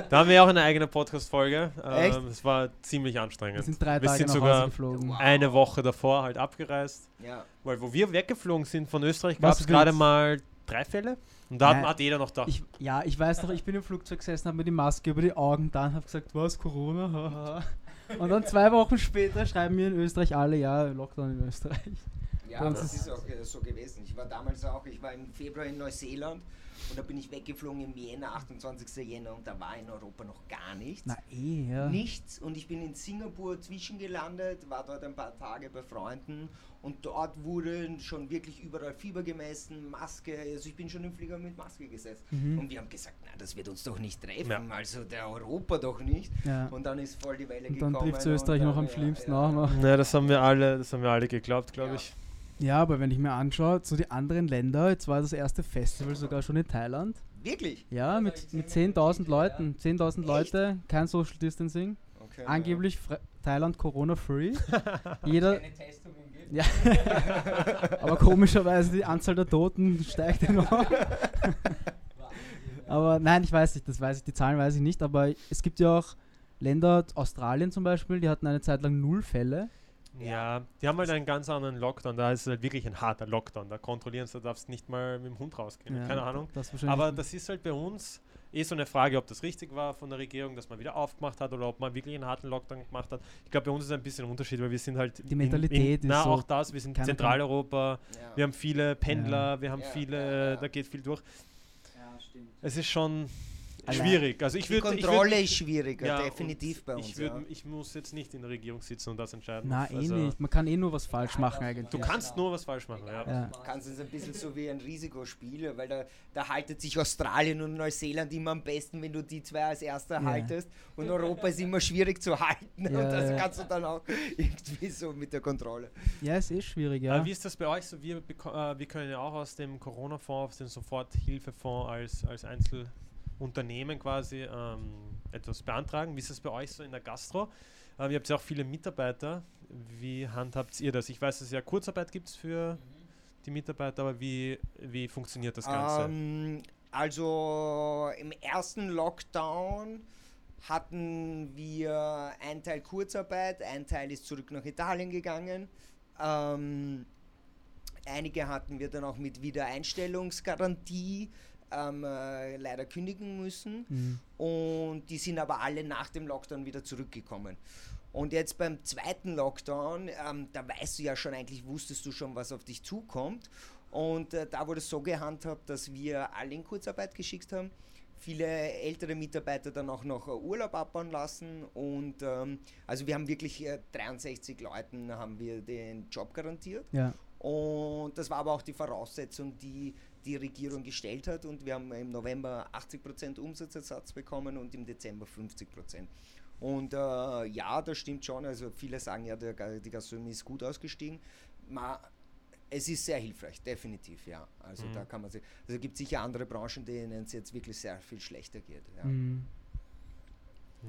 Da haben wir auch eine eigene Podcast-Folge. Echt? Ähm, es war ziemlich Wir anstrengend. sind drei Wir Tage sind nach sogar Hause geflogen. Eine Woche davor halt abgereist. ja. Weil wo wir weggeflogen sind von Österreich, gab es gerade mal drei Fälle. Und da hat, Nein. hat jeder noch gedacht, Ich, ja, ich weiß noch, ich bin im Flugzeug gesessen, habe mir die Maske über die Augen dann, habe gesagt, was, Corona? Haha. Und dann zwei Wochen später schreiben mir in Österreich alle, ja, Lockdown in Österreich. Ja, uns das ist- auch äh, so gewesen. Ich war damals auch, ich war im Februar in Neuseeland und da bin ich weggeflogen im Jänner, 28. Jänner und da war in Europa noch gar nichts. Na eh, ja. Nichts und ich bin in Singapur zwischengelandet, war dort ein paar Tage bei Freunden und dort wurde schon wirklich überall Fieber gemessen, Maske, also ich bin schon im Flieger mit Maske gesessen. Mhm. Und wir haben gesagt, na, das wird uns doch nicht treffen, Ja. also der Europa doch nicht. ja. Und dann ist voll die Welle Und dann gekommen. trifft Österreich und noch dann, am ja, schlimmsten ja, auch noch. na, das haben wir alle, das haben wir alle geglaubt, glaube Ja. ich. Ja, aber wenn ich mir anschaue, so die anderen Länder, jetzt war das erste Festival sogar schon in Thailand. Wirklich? Ja, mit, mit 10.000 Leuten. 10.000 Leute, kein Social Distancing. Okay, Angeblich Fre Thailand Corona-free. Jeder, Keine ja. aber komischerweise die Anzahl der Toten steigt enorm. aber nein, ich weiß nicht, das weiß ich, die Zahlen weiß ich nicht, aber es gibt ja auch Länder, Australien zum Beispiel, die hatten eine Zeit lang null Fälle. Ja, die haben halt einen ganz anderen Lockdown. Da ist es halt wirklich ein harter Lockdown. Da kontrollieren sie, da darfst nicht mal mit dem Hund rausgehen. Ja, Keine Ahnung. Das Aber das ist halt bei uns eh so eine Frage, ob das richtig war von der Regierung, dass man wieder aufgemacht hat oder ob man wirklich einen harten Lockdown gemacht hat. Ich glaube, bei uns ist es ein bisschen ein Unterschied, weil wir sind halt. Die Mentalität in, in, ist Na, so, auch das. Wir sind kann- Zentraleuropa. Ja. Wir haben viele Pendler, Ja. wir haben Ja, viele, ja, ja. da geht viel durch. Ja, stimmt. Es ist schon. Schwierig. Also ich Die würde. Kontrolle ist schwieriger, ja, definitiv bei uns. Ich, würd, ja. ich muss jetzt nicht in der Regierung sitzen und das entscheiden. Na, eh Also, nicht. Man kann eh nur was falsch machen eigentlich. Du kannst nur was falsch machen, ja. Ja. kannst es ein bisschen so wie ein Risikospiel, weil da, da haltet sich Australien und Neuseeland immer am besten, wenn du die zwei als erster Ja. haltest. Und Europa ist immer schwierig zu halten. Ja, und das ja. kannst du dann auch irgendwie so mit der Kontrolle. Ja, ist eh schwierig, Ja. ja. wie ist das bei euch so? Wir, äh, wir können ja auch aus dem Corona-Fonds, aus dem Soforthilfefonds als, als Einzelunternehmen quasi ähm, etwas beantragen. Wie ist das bei euch so in der Gastro? Äh, ihr habt ja auch viele Mitarbeiter. Wie handhabt ihr das? Ich weiß, dass es ja Kurzarbeit gibt für die Mitarbeiter, aber wie, wie funktioniert das Ganze? Ähm, also im ersten Lockdown hatten wir ein Teil Kurzarbeit, ein Teil ist zurück nach Italien gegangen. Ähm, einige hatten wir dann auch mit Wiedereinstellungsgarantie ähm, äh, leider kündigen müssen. Mhm. Und die sind aber alle nach dem Lockdown wieder zurückgekommen. Und jetzt beim zweiten Lockdown, ähm, da weißt du ja schon eigentlich, wusstest du schon, was auf dich zukommt. Und äh, da wurde es so gehandhabt, dass wir alle in Kurzarbeit geschickt haben. Viele ältere Mitarbeiter dann auch noch äh, Urlaub abbauen lassen. Und ähm, also wir haben wirklich äh, 63 Leuten haben wir den Job garantiert. Ja. Und das war aber auch die Voraussetzung, die die Regierung gestellt hat. Und wir haben im November 80% Umsatzersatz bekommen und im Dezember 50%. Und äh, ja, das stimmt schon. Also viele sagen ja, der, die Gastronomie ist gut ausgestiegen. Ma, es ist sehr hilfreich, definitiv, ja. Also Mhm. da kann man sich. Also es gibt sicher andere Branchen, denen es jetzt wirklich sehr viel schlechter geht. Ja. Mhm.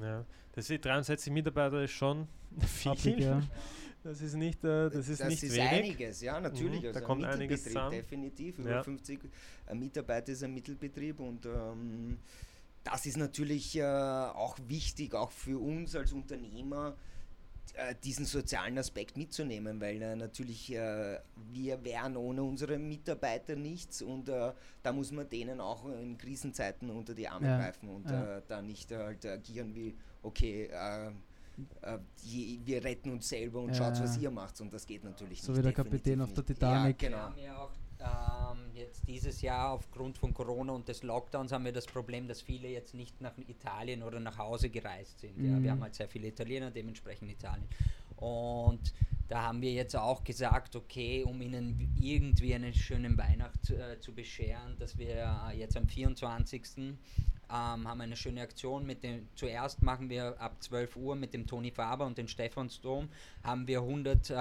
Ja. Das sind 63 Mitarbeiter ist schon viel. Happig, ja. Das ist nicht, äh, das ist nicht wenig. einiges, ja, natürlich. Mhm, da also ein kommt einiges Mittelbetrieb, zusammen. definitiv. Über Ja. 50 äh, Mitarbeiter ist ein Mittelbetrieb und ähm, das ist natürlich äh, auch wichtig, auch für uns als Unternehmer, äh, diesen sozialen Aspekt mitzunehmen, weil äh, natürlich äh, wir wären ohne unsere Mitarbeiter nichts und äh, da muss man denen auch in Krisenzeiten unter die Arme Ja, greifen und ja. da nicht halt agieren wie, okay, äh, je, wir retten uns selber und Ja. schaut, was ihr macht und das geht natürlich So nicht. wie der Kapitän auf der. Titanic. Ja, Wir genau. haben ja auch ähm, jetzt dieses Jahr aufgrund von Corona und des Lockdowns haben wir das Problem, dass viele jetzt nicht nach Italien oder nach Hause gereist sind. Ja, Mhm. wir haben halt sehr viele Italiener, dementsprechend Italien. Und da haben wir jetzt auch gesagt, okay, um ihnen irgendwie eine schöne Weihnacht äh, zu bescheren, dass wir äh, jetzt am 24. Ähm, haben eine schöne Aktion mit dem, zuerst machen wir ab 12 Uhr mit dem Toni Faber und dem Stephansdom, haben wir 100 äh,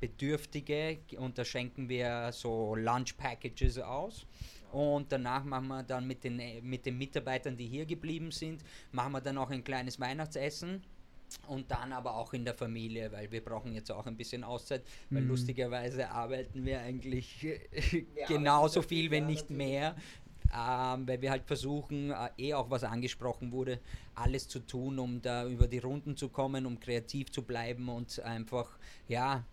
Bedürftige und da schenken wir so Lunch Packages aus. Und danach machen wir dann mit den, mit den Mitarbeitern, die hier geblieben sind, machen wir dann auch ein kleines Weihnachtsessen. Und dann aber auch in der Familie, weil wir brauchen jetzt auch ein bisschen Auszeit, weil Mhm. lustigerweise arbeiten wir eigentlich Wir genauso viel, wenn ja, nicht mehr. Ähm, weil wir halt versuchen, äh, eh auch was angesprochen wurde, alles zu tun, um da über die Runden zu kommen, um kreativ zu bleiben und einfach, ja,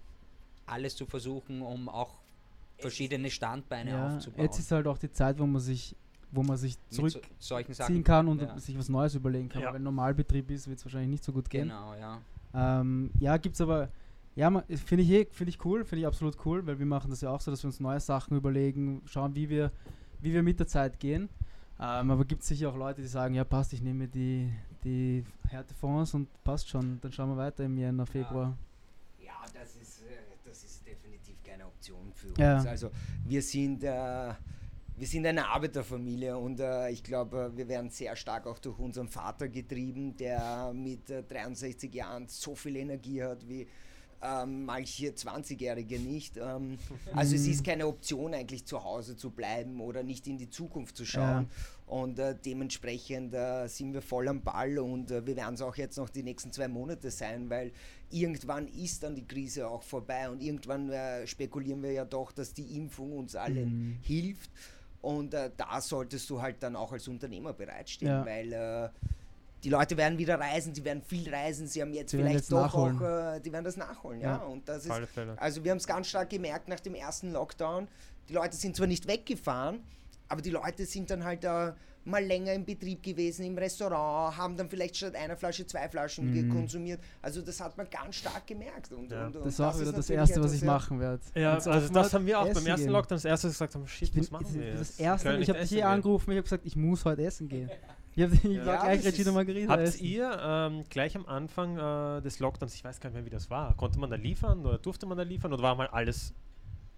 alles zu versuchen, um auch verschiedene Standbeine Ja, aufzubauen. jetzt ist halt auch die Zeit, wo man sich, wo man sich so, zurückziehen solchen Sachen. kann und ja. sich was Neues überlegen kann. Ja. Wenn Normalbetrieb ist, wird es wahrscheinlich nicht so gut gehen. Genau, ja. Ähm, ja, gibt's aber, ja, finde ich eh, finde ich cool, finde ich absolut cool, weil wir machen das ja auch so, dass wir uns neue Sachen überlegen, schauen, wie wir, wie wir mit der Zeit gehen. Ähm, aber gibt es sicher auch Leute, die sagen, ja passt, ich nehme die, die Härtefonds und passt schon, dann schauen wir weiter im Jänner, Februar. Ja, das ist, das ist definitiv keine Option für Ja. uns. Also wir sind, äh, wir sind eine Arbeiterfamilie und äh, ich glaube, wir werden sehr stark auch durch unseren Vater getrieben, der mit äh, 63 Jahren so viel Energie hat wie ähm, manche 20-Jährige nicht. Ähm, also es Mhm. ist keine Option eigentlich zu Hause zu bleiben oder nicht in die Zukunft zu schauen. Und äh, dementsprechend äh, sind wir voll am Ball und äh, wir werden es auch jetzt noch die nächsten zwei Monate sein, weil irgendwann ist dann die Krise auch vorbei und irgendwann äh, spekulieren wir ja doch, dass die Impfung uns allen Mhm. hilft. Und äh, da solltest du halt dann auch als Unternehmer bereitstehen, Ja. weil äh, die Leute werden wieder reisen, die werden viel reisen, sie haben jetzt werden vielleicht jetzt doch nachholen. auch, äh, die werden das nachholen, ja. Ja. Und das ist, also wir haben es ganz stark gemerkt nach dem ersten Lockdown. Die Leute sind zwar nicht weggefahren, aber die Leute sind dann halt äh, mal länger im Betrieb gewesen, im Restaurant, haben dann vielleicht statt einer Flasche zwei Flaschen Mhm. konsumiert. Also das hat man ganz stark gemerkt. Und, Ja. und, und Das ist auch wieder ist das Erste, was etwas, ich ja, machen werde. Ja, also Offenbad das haben wir auch beim ersten gehen. Lockdown das erste gesagt haben, shit, Ich bin, was machen das, wir das jetzt? erste, ich habe dich hier angerufen, ich habe gesagt, ich muss heute essen gehen. Ich, hab, ich Ja, war gleich Regina ist- Margarita Habt essen. ihr ähm, gleich am Anfang äh, des Lockdowns, ich weiß gar nicht mehr, wie das war, konnte man da liefern oder durfte man da liefern oder war mal alles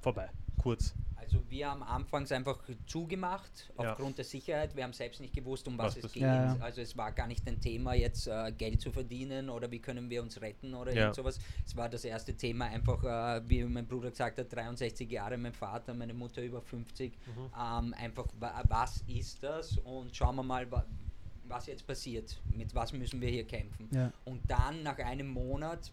vorbei? Kurz. Also wir haben anfangs einfach zugemacht, Ja. aufgrund der Sicherheit. Wir haben selbst nicht gewusst, um was, Was es geht. Ja, ja. Also es war gar nicht ein Thema, jetzt äh, Geld zu verdienen oder wie können wir uns retten oder Ja. irgend sowas. Es war das erste Thema einfach, äh, wie mein Bruder gesagt hat, 63 Jahre, mein Vater, meine Mutter über 50. Mhm. Ähm, einfach, wa was ist das? Und schauen wir mal, wa was jetzt passiert. Mit was müssen wir hier kämpfen. Ja. Und dann nach einem Monat,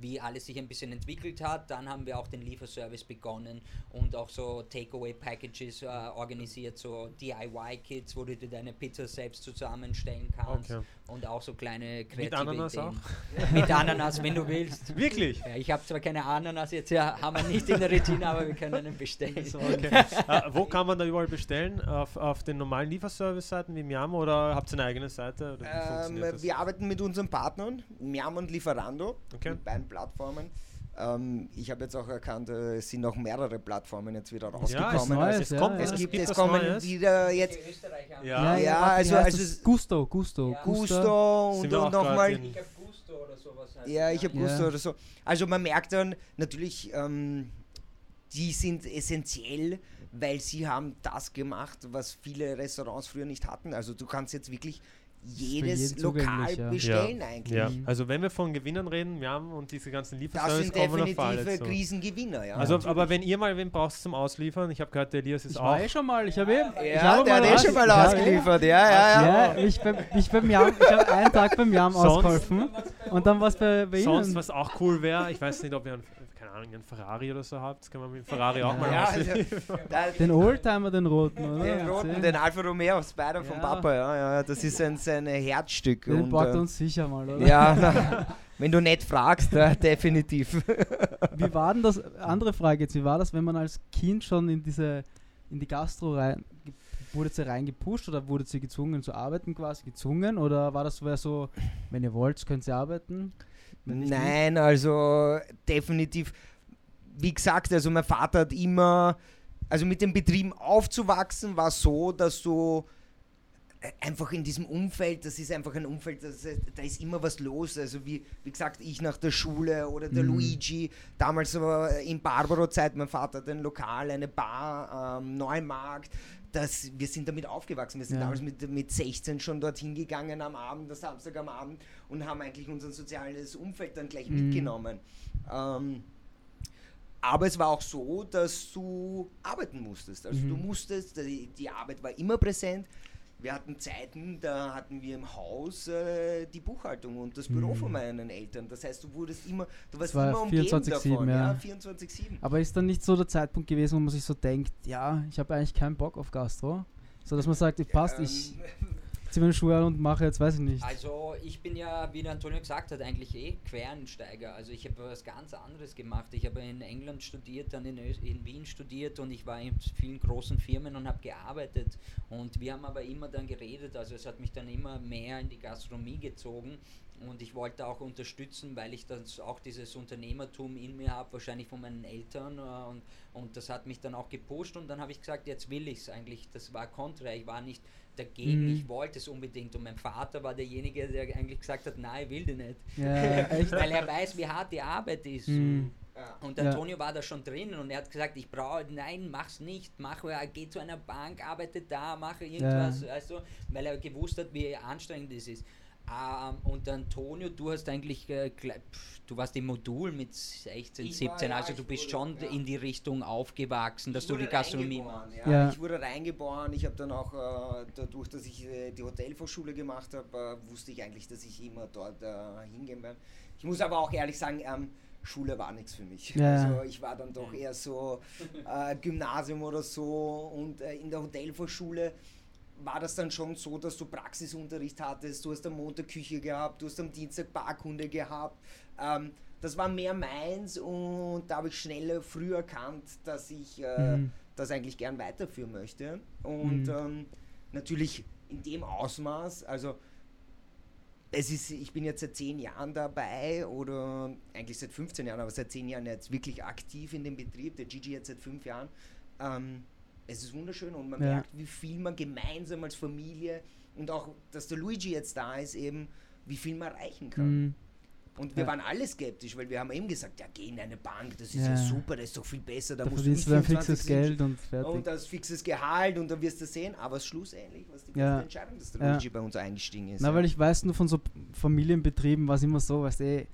wie alles sich ein bisschen entwickelt hat, dann haben wir auch den Lieferservice begonnen und auch so Takeaway-Packages äh, organisiert, so DIY-Kits, wo du dir deine Pizza selbst zusammenstellen kannst Okay. und auch so kleine kreative Mit Ananas Ideen. auch? Mit Ananas, wenn du willst. Wirklich? Ja, ich habe zwar keine Ananas jetzt, ja, haben wir nicht in der Retina, aber wir können einen bestellen. So, okay. äh, wo kann man da überall bestellen? Auf, auf den normalen Lieferservice-Seiten wie Miam oder habt ihr eine eigene Seite? Oder wie Ähm, wir arbeiten mit unseren Partnern, Miam und Lieferando, Okay. Beiden Plattformen. Ähm, ich habe jetzt auch erkannt, äh, es sind noch mehrere Plattformen jetzt wieder ja, es, rausgekommen. Neues, es ja, kommt, ja. es, es gibt, gibt es was kommen Neues. wieder jetzt Ja. Ja, warte, also- also es- Gusto, Gusto. Ja. Gusto und, und nochmal. in- Ich habe Gusto oder sowas. heißt Ja, es, ich habe Ja. Gusto oder so. Also man merkt dann natürlich, ähm, die sind essentiell, weil sie haben das gemacht, was viele Restaurants früher nicht hatten. Also du kannst jetzt wirklich jedes Lokal zugänglich, ja. bestellen eigentlich. Ja, also wenn wir von Gewinnern reden, Miam und diese ganzen Das Lieferservice sind kommen wir auf alle zu. Krisengewinner, ja. Also, aber wenn ihr mal wen braucht zum Ausliefern, ich habe gehört, der Elias ist Ich auch. war eh schon mal, ich habe eben. ich ja, habe der hat eh was- schon mal ja, ausgeliefert, ja, ja, ja. Ja, ich beim, ich beim Jam, ich habe einen Tag beim Jam Sonst- ausgeholfen und dann war es bei, bei Sonst, Ihnen. was auch cool wäre, ich weiß nicht, ob ihr einen, keine Ahnung, einen Ferrari oder so habt, das kann man mit dem Ferrari auch mal Ja, also, Den Oldtimer, den roten, oder? den roten, den Alfa Romeo Spider vom Ja. Papa, ja, ja, das ist sein, sein Herzstück. Den und, borgt äh, uns sicher mal, oder? Ja, na, wenn du nicht fragst, ja, definitiv. Wie war denn das, andere Frage jetzt, wie war das, wenn man als Kind schon in diese, in die Gastro rein, wurde sie reingepusht oder wurde sie gezwungen zu arbeiten quasi, gezwungen oder war das so, so wenn ihr wollt, könnt ihr arbeiten? Nein, also definitiv. Wie gesagt, also mein Vater hat immer, also mit den Betrieben aufzuwachsen, war so, dass du äh, einfach in diesem Umfeld, das ist einfach ein Umfeld, das, ist- da ist immer was los. Also wie, wie gesagt, ich nach der Schule oder der Mhm. Luigi, damals aber in Barbaro-Zeit, mein Vater hat ein Lokal, eine Bar, ähm, Neumarkt. Das, wir sind damit aufgewachsen. Wir sind Ja. damals mit, mit 16 schon dorthin gegangen am Abend, der Samstag am Abend und haben eigentlich unser soziales Umfeld dann gleich Mhm. mitgenommen. Ähm, aber es war auch so, dass du arbeiten musstest. Also Mhm. du musstest, die, die Arbeit war immer präsent. Wir hatten Zeiten, da hatten wir im Haus äh, die Buchhaltung und das Büro Mhm. von meinen Eltern. Das heißt, du wurdest immer, du warst war immer umgeben 24/7, davon. ja. Ja, 24-7. Aber ist dann nicht so der Zeitpunkt gewesen, wo man sich so denkt, ja, ich habe eigentlich keinen Bock auf Gastro? So dass man sagt, ich passt, ich Ähm, ziehe meine Schuhe an und mache jetzt, weiß ich nicht. Also ich bin ja, wie der Antonio gesagt hat, eigentlich eh Quereinsteiger. Also ich habe was ganz anderes gemacht. Ich habe in England studiert, dann in, in Wien studiert und ich war in vielen großen Firmen und habe gearbeitet. Und wir haben aber immer dann geredet, also es hat mich dann immer mehr in die Gastronomie gezogen. Und ich wollte auch unterstützen, weil ich das auch dieses Unternehmertum in mir habe, wahrscheinlich von meinen Eltern. Äh, und, und das hat mich dann auch gepusht. Und dann habe ich gesagt, jetzt will ich es eigentlich. Das war kontra. Ich war nicht dagegen, Mhm. ich wollte es unbedingt. Und mein Vater war derjenige, der eigentlich gesagt hat, nein, ich will die nicht. Ja. Weil er weiß, wie hart die Arbeit ist. Mhm. ja. Und Ja. Antonio war da schon drinnen und er hat gesagt, ich brauche, nein, mach's nicht, mach, geh zu einer Bank, arbeite da, mache irgendwas, also, weil er gewusst hat, wie anstrengend es ist. Ähm, und Antonio, du hast eigentlich, äh, du warst im Modul mit 16, Ich war- 17, ja, also ich du bist wurde- schon ja. in die Richtung aufgewachsen, dass Ich du die wurde Gastronomie reingeboren, machst. Ja. Ja. Ich wurde reingeboren. Ich habe dann auch, äh, dadurch, dass ich äh, die Hotelfachschule gemacht habe, äh, wusste ich eigentlich, dass ich immer dort äh, hingehen werde. Ich muss aber auch ehrlich sagen, ähm, Schule war nichts für mich. Ja. Also ich war dann doch eher so äh, Gymnasium oder so und äh, in der Hotelfachschule war das dann schon so, dass du Praxisunterricht hattest, du hast am Montag Küche gehabt, du hast am Dienstag Barkunde gehabt. Ähm, das war mehr meins und da habe ich schneller früh erkannt, dass ich äh, Mhm. das eigentlich gern weiterführen möchte. Und Mhm. ähm, natürlich in dem Ausmaß, also es ist, ich bin jetzt seit zehn Jahren dabei oder eigentlich seit 15 Jahren, aber seit zehn Jahren jetzt wirklich aktiv in dem Betrieb. Der Gigi jetzt seit fünf Jahren. Ähm, es ist wunderschön und man Ja. merkt, wie viel man gemeinsam als Familie und auch, dass der Luigi jetzt da ist, eben, wie viel man erreichen kann. Mhm. Und wir Ja. waren alle skeptisch, weil wir haben eben gesagt, ja, geh in eine Bank, das ist ja, Ja. super, das ist doch viel besser, da Da musst du nicht fixes 24 Geld und fertig. und das fixes Gehalt und dann wirst du sehen, aber schlussendlich was die beste Ja. Entscheidung, dass der Ja. Luigi bei uns eingestiegen ist. Na, weil ich weiß nur von so Familienbetrieben war es immer so, weißt du, ey,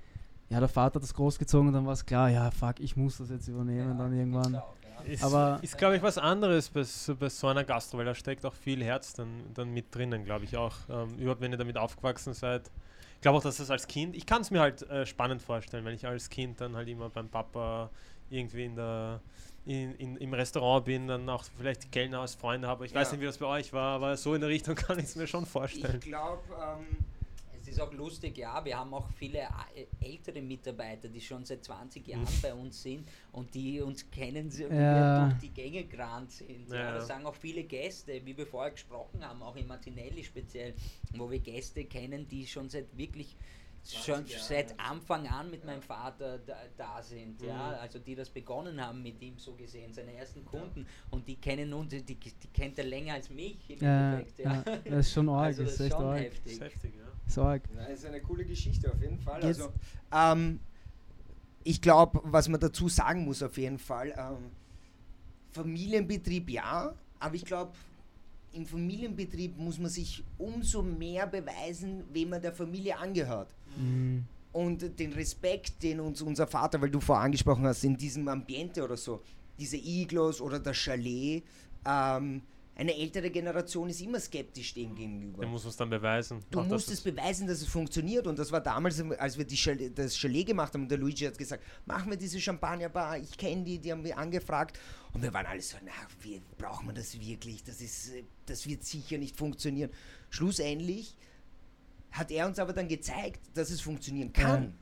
ja, der Vater hat das großgezogen und dann war es klar, ja, fuck, ich muss das jetzt übernehmen dann irgendwann. Ist, Aber- ist glaube ich, was anderes bei, so- bei so einer Gastro, weil da steckt auch viel Herz dann, dann mit drinnen, glaube ich auch. Ähm, überhaupt, wenn ihr damit aufgewachsen seid. Ich glaube auch, dass das als Kind, ich kann es mir halt äh, spannend vorstellen, wenn ich als Kind dann halt immer beim Papa irgendwie in der, in, in, im Restaurant bin, dann auch vielleicht Kellner als Freunde habe. Ich weiß Ja. nicht, wie das bei euch war, aber so in der Richtung kann ich es mir schon vorstellen. Ich glaube, ähm, ist auch lustig, ja, wir haben auch viele äh, ältere Mitarbeiter, die schon seit 20 Jahren bei uns sind und die uns kennen, wie Ja. wir durch die Gänge gerannt sind. Ja. Ja. Das sagen auch viele Gäste, wie wir vorher gesprochen haben, auch in Martinelli speziell, wo wir Gäste kennen, die schon seit wirklich schon Jahre, seit Anfang an mit meinem Vater da, da sind, ja, Mhm. also die das begonnen haben mit ihm so gesehen, seine ersten Kunden und die kennen uns, die, die kennt er länger als mich im Ja, Endeffekt, ja. ja, das ist schon arg, also das ist echt schon arg. Heftig. ist heftig, ja. Arg. Na, ist eine coole Geschichte auf jeden Fall. Jetzt- Also, ähm, ich glaube, was man dazu sagen muss auf jeden Fall, ähm, Familienbetrieb ja, aber ich glaube, im Familienbetrieb muss man sich umso mehr beweisen, wem man der Familie angehört. Mhm. Und den Respekt, den uns unser Vater, weil du vorher angesprochen hast, in diesem Ambiente oder so, diese Iglos oder das Chalet, ähm, eine ältere Generation ist immer skeptisch dem gegenüber. Der muss uns dann beweisen. Du dass musst es beweisen, dass es funktioniert. Und das war damals, als wir Chalet, das Chalet gemacht haben. Und der Luigi hat gesagt: Machen wir diese Champagnerbar. Ich kenne die, die haben wir angefragt. Und wir waren alle so: Na, wie, brauchen wir das wirklich? Das, ist, das wird sicher nicht funktionieren. Schlussendlich hat er uns aber dann gezeigt, dass es funktionieren kann. Ja.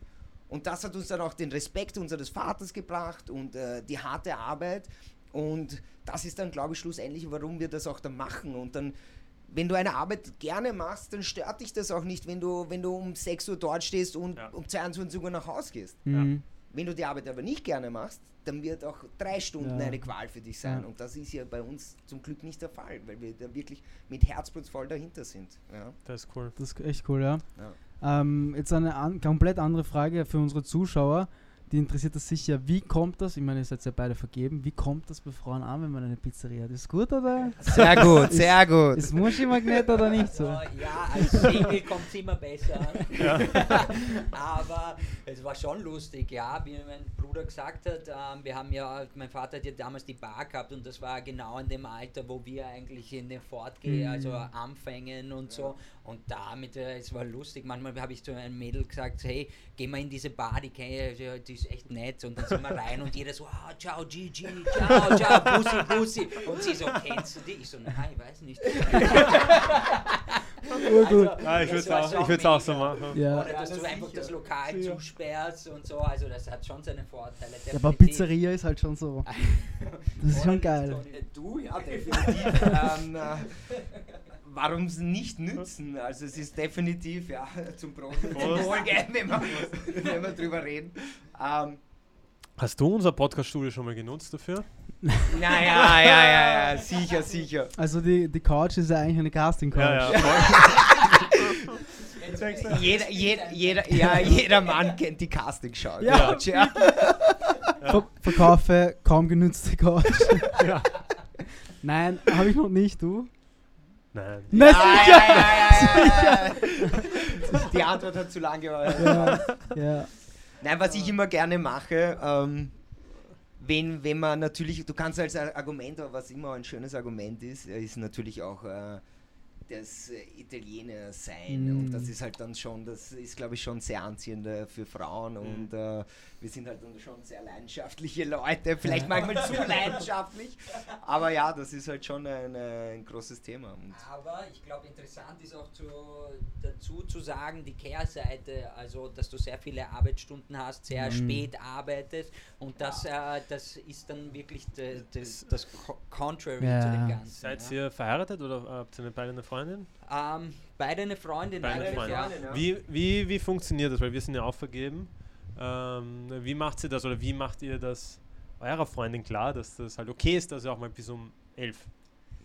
Und das hat uns dann auch den Respekt unseres Vaters gebracht und äh, die harte Arbeit. Und das ist dann, glaube ich, schlussendlich, warum wir das auch dann machen. Und dann, wenn du eine Arbeit gerne machst, dann stört dich das auch nicht, wenn du, wenn du um 6 Uhr dort stehst und Ja. um 22 Uhr nach Hause gehst. Mhm. Wenn du die Arbeit aber nicht gerne machst, dann wird auch drei Stunden Ja. eine Qual für dich sein. Ja. Und das ist ja bei uns zum Glück nicht der Fall, weil wir da wirklich mit Herzblut voll dahinter sind. Ja. Das ist cool. Das ist echt cool, ja. Ja. Ähm, jetzt eine an, komplett andere Frage für unsere Zuschauer. Die interessiert das sicher. Wie kommt das, ich meine, ihr seid ja beide vergeben, wie kommt das bei Frauen an, wenn man eine Pizzeria hat? Ist gut oder? Sehr gut, sehr gut. Ist Muschi-Magnet oder nicht so? Ja, als Single kommt es immer besser an. Aber es war schon lustig, ja, wie mein Bruder gesagt hat. Ähm, wir haben ja, mein Vater hat ja damals die Bar gehabt und das war genau in dem Alter, wo wir eigentlich in den Fortgehen, Mhm. also anfängen und so. Und damit, äh, es war lustig. Manchmal habe ich zu einem Mädel gesagt, hey, geh mal in diese Bar, die kenne ich, ja, die ist echt nett. Und dann sind wir rein und jeder so, ah, ciao, Gigi, ciao, ciao, Bussi, Bussi. Und sie so, kennst du die? Ich so, nein, ich weiß nicht. Urgut. Ah, ich würde es auch, ich auch so machen. Ja. Oder dass Ja, du das einfach sicher. das Lokal Sicher. zusperrst und so, also das hat schon seine Vorteile. Ja, aber. Pizzeria ist halt schon so. Das ist schon geil. Du, ja, definitiv. ähm, äh, warum es nicht nützen? Also es ist definitiv, ja, zum Prost, zum Prost. Wohl, gell, wenn wir, wenn wir drüber reden. Ähm, Hast du unser Podcast-Studio schon mal genutzt dafür? naja, ja, ja, ja, sicher, sicher. Also die, die Couch ist ja eigentlich eine Casting-Couch. Ja, ja. Jeder, jeder, jeder, ja, jeder Mann kennt die Castingshow. Ja. ja. Ver verkaufe kaum genützte Couch. Ja. Nein, habe ich noch nicht, du? Nein. Nein, sicher! ja, ja. Die Antwort hat zu lange gedauert. Ja, ja. Nein, was ich immer gerne mache, ähm, wenn, wenn man natürlich, du kannst als Argument, aber was immer ein schönes Argument ist, ist natürlich auch äh, das äh, Italiener sein. Mm. Und das ist halt dann schon, das ist glaube ich schon sehr anziehend für Frauen und äh, wir sind halt dann schon sehr leidenschaftliche Leute, vielleicht manchmal zu leidenschaftlich, aber ja, das ist halt schon ein, äh, ein großes Thema. Und Aber ich glaube, interessant ist auch zu, dazu zu sagen, die Kehrseite, also dass du sehr viele Arbeitsstunden hast, sehr Mhm. spät arbeitest und das, äh, das ist dann wirklich de, de, das Co- Contrary Ja. zu dem Ganzen. Seid ja. ihr verheiratet oder habt ihr eine- beide eine Freundin? Ähm, beide eine Freundin, Beide eigentlich, Freundin. ja. Freundin. Wie, wie, wie funktioniert das? Weil wir sind ja auch vergeben. Ähm, wie macht ihr das oder wie macht ihr das eurer Freundin klar, dass das halt okay ist, dass er auch mal bis um elf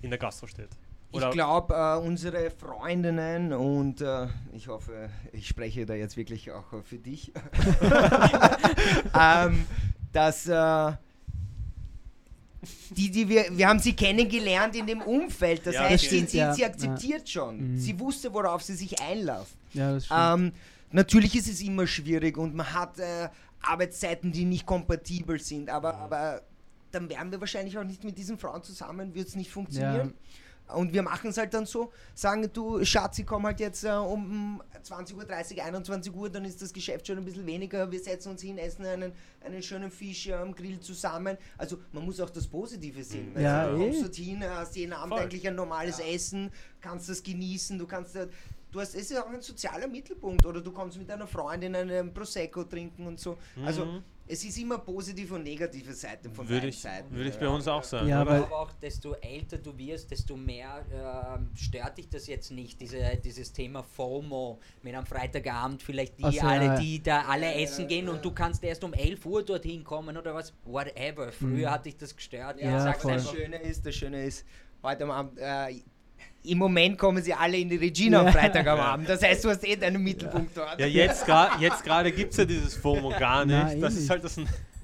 in der Gastro steht? Ich Oder- glaube, äh, unsere Freundinnen und äh, ich hoffe, ich spreche da jetzt wirklich auch für dich, ähm, dass äh, die, die wir, wir haben sie kennengelernt in dem Umfeld. Das Ja, heißt, das sie, stimmt, sie, ja. sie akzeptiert schon. Mhm. Sie wusste, worauf sie sich einlässt. Ja. Ähm, natürlich ist es immer schwierig und man hat äh, Arbeitszeiten, die nicht kompatibel sind, aber, aber dann wären wir wahrscheinlich auch nicht mit diesen Frauen zusammen, wird es nicht funktionieren. Und wir machen es halt dann so, sagen du, Schatz, ich komme halt jetzt äh, um 20.30 Uhr, 21 Uhr, dann ist das Geschäft schon ein bisschen weniger, wir setzen uns hin, essen einen, einen schönen Fisch äh, am Grill zusammen. Also man muss auch das Positive sehen. Ja, du, du eh. kommst dorthin, hast jeden Abend Voll. eigentlich ein normales Essen, kannst das genießen, du kannst... äh, Du hast, es ist ja auch ein sozialer Mittelpunkt oder du kommst mit deiner Freundin einen Prosecco trinken und so. Also Mhm. es ist immer positive und negative Seiten von Würde beiden ich, Seiten. würde ich bei uns auch sagen. Ja, weil- aber auch desto älter du wirst, desto mehr ähm, stört dich das jetzt nicht, diese, dieses Thema FOMO mit am Freitagabend vielleicht die Ach so, alle, ja. die da alle essen gehen und du kannst erst um 11 Uhr dorthin kommen oder was, whatever. Früher Mhm. hat dich das gestört. Ja, voll. Das Schöne ist, das Schöne ist, heute am Abend, äh, im Moment kommen sie alle in die Regina am. Freitag am Abend. Das heißt, du hast eh deinen Mittelpunkt dort. Ja, jetzt gerade jetzt gerade gibt es ja dieses FOMO gar nicht. Nein, das ist halt das.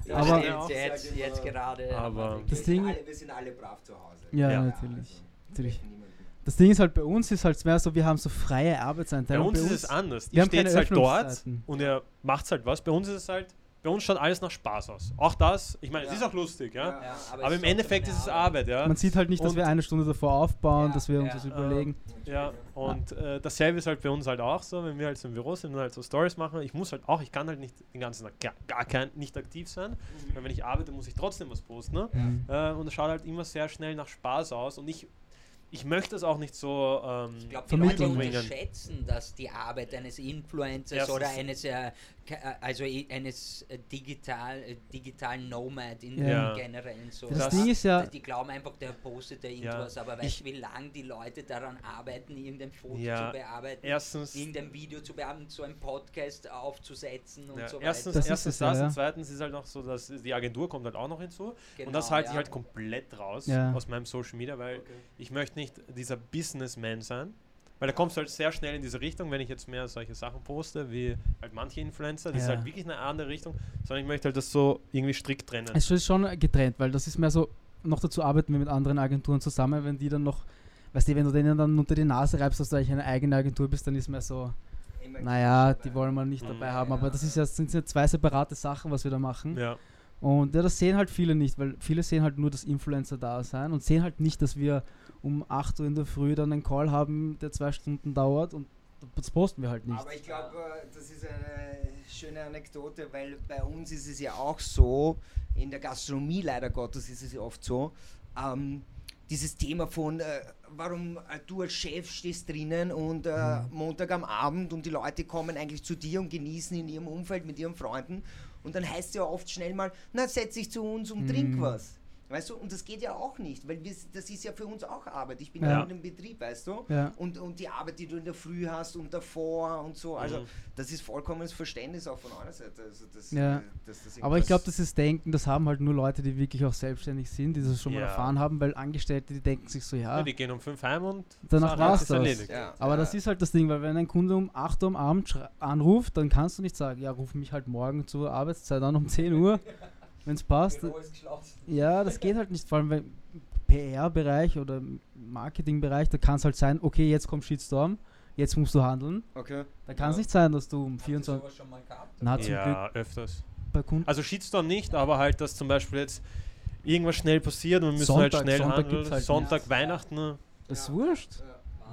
ja, Aber- jetzt, jetzt gerade. Aber- Das Ding- alle, wir sind alle brav zu Hause. Ja, Ja. natürlich. natürlich. Niemanden. Das Ding ist halt, bei uns ist halt mehr so, wir haben so freie Bei Arbeitseinteilung. uns ist es anders. wir Ihr haben steht halt dort und ihr macht halt was. Bei uns ist es halt, bei uns schaut alles nach Spaß aus. Auch das, ich meine, es Ja. ist auch lustig, ja. Ja. Ja, Aber, es im Endeffekt ist es Arbeit, ja. Man sieht halt nicht, dass Und- wir eine Stunde davor aufbauen, Ja, dass wir uns ja, das überlegen. Ja, und äh, dasselbe ist halt bei uns halt auch so, wenn wir halt so im Büro sind und halt so Stories machen. Ich muss halt auch, ich kann halt nicht den ganzen Tag gar, gar kein, nicht aktiv sein, weil wenn ich arbeite, muss ich trotzdem was posten. Ne? Mhm. Äh, und es schaut halt immer sehr schnell nach Spaß aus und ich, ich möchte es auch nicht so. Ähm, Ich glaube, die Leute unterschätzen, dass die Arbeit eines Influencers Erstens. oder eines, äh, also i- eines äh, digital, äh, digitalen Nomad in Ja. generellen so. Das Das- Ding ist ja, Die glauben einfach, der postet da irgendwas, aber weißt du, wie lange die Leute daran arbeiten, irgendein Foto Ja, zu bearbeiten, erstens, irgendein Video zu bearbeiten, so einen Podcast aufzusetzen und ja, so erstens, Das ist erstens ja, das ja. und zweitens ist halt noch so, dass die Agentur kommt halt auch noch hinzu. und Genau, das halte ja. ich halt komplett raus Ja. aus meinem Social Media, weil ich möchte nicht dieser Businessman sein. Weil da kommst du halt sehr schnell in diese Richtung, wenn ich jetzt mehr solche Sachen poste, wie halt manche Influencer, das ist Ja. halt wirklich eine andere Richtung, sondern ich möchte halt das so irgendwie strikt trennen. es ist schon getrennt, weil das ist mehr so, noch dazu arbeiten wir mit anderen Agenturen zusammen, wenn die dann noch, weißt du, wenn du denen dann unter die Nase reibst, dass du eigentlich eine eigene Agentur bist, dann ist mehr so, naja, die wollen wir nicht Mhm. dabei haben, aber das ist ja, sind ja zwei separate Sachen, was wir da machen. Ja. Und ja, das sehen halt viele nicht, weil viele sehen halt nur das Influencer-Dasein und sehen halt nicht, dass wir um 8 Uhr in der Früh dann einen Call haben, der zwei Stunden dauert und das posten wir halt nicht. Aber ich glaube, das ist eine schöne Anekdote, weil bei uns ist es ja auch so, in der Gastronomie leider Gottes ist es ja oft so, ähm, dieses Thema von, äh, warum äh, du als Chef stehst drinnen und äh, Montag am Abend und die Leute kommen eigentlich zu dir und genießen in ihrem Umfeld mit ihren Freunden und dann heißt es ja oft schnell mal, na setz dich zu uns und trink Mhm. was. Weißt du, und das geht ja auch nicht, weil wir, das ist ja für uns auch Arbeit. Ich bin Ja. ja in einem Betrieb, weißt du? Ja. Und, und die Arbeit, die du in der Früh hast und davor und so. Also, Mhm. das ist vollkommenes Verständnis auch von eurer Seite. Also das, Ja. äh, dass das Aber ich glaube, das ist Denken, das haben halt nur Leute, die wirklich auch selbstständig sind, die das schon mal erfahren haben, weil Angestellte, die denken sich so, Ja, ja, die gehen um fünf heim und Danach war's ist das. erledigt. Ja, aber ja. das ist halt das Ding, weil wenn ein Kunde um 8 Uhr am Abend anruft, dann kannst du nicht sagen, ja, ruf mich halt morgen zur Arbeitszeit an um 10 Uhr, wenn es passt. Ja, das geht halt nicht, vor allem weil PR-Bereich oder im Marketingbereich, da kann es halt sein, okay, jetzt kommt Shitstorm, jetzt musst du handeln. Okay. Da kann es Ja. nicht sein, dass du um Habt ihr 24 sowas schon mal gehabt? Na, zum Glück Ja, öfters. bei Kunden. Also Shitstorm nicht, aber halt, dass zum Beispiel jetzt irgendwas schnell passiert und wir müssen Sonntag- halt schnell Sonntag handeln. halt Sonntag. Weihnachten, ne, Das ist wurscht.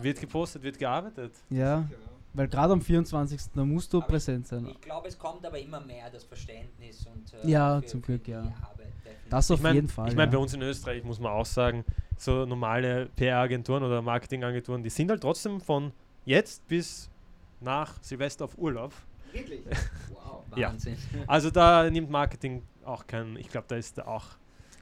wird gepostet, wird gearbeitet. Ja, weil gerade am 24. da musst du Aber präsent sein. Ich glaube, es kommt aber immer mehr das Verständnis und äh, Ja, für- zum Glück, die ja. Arbeit. Das auf ich mein, jeden Fall. Ich meine, ja. bei uns in Österreich muss man auch sagen, so normale PR-Agenturen oder Marketingagenturen, die sind halt trotzdem von jetzt bis nach Silvester auf Urlaub. Wirklich? Wow. Ja. Wahnsinn. Also da nimmt Marketing auch keinen, ich glaube, da ist da auch.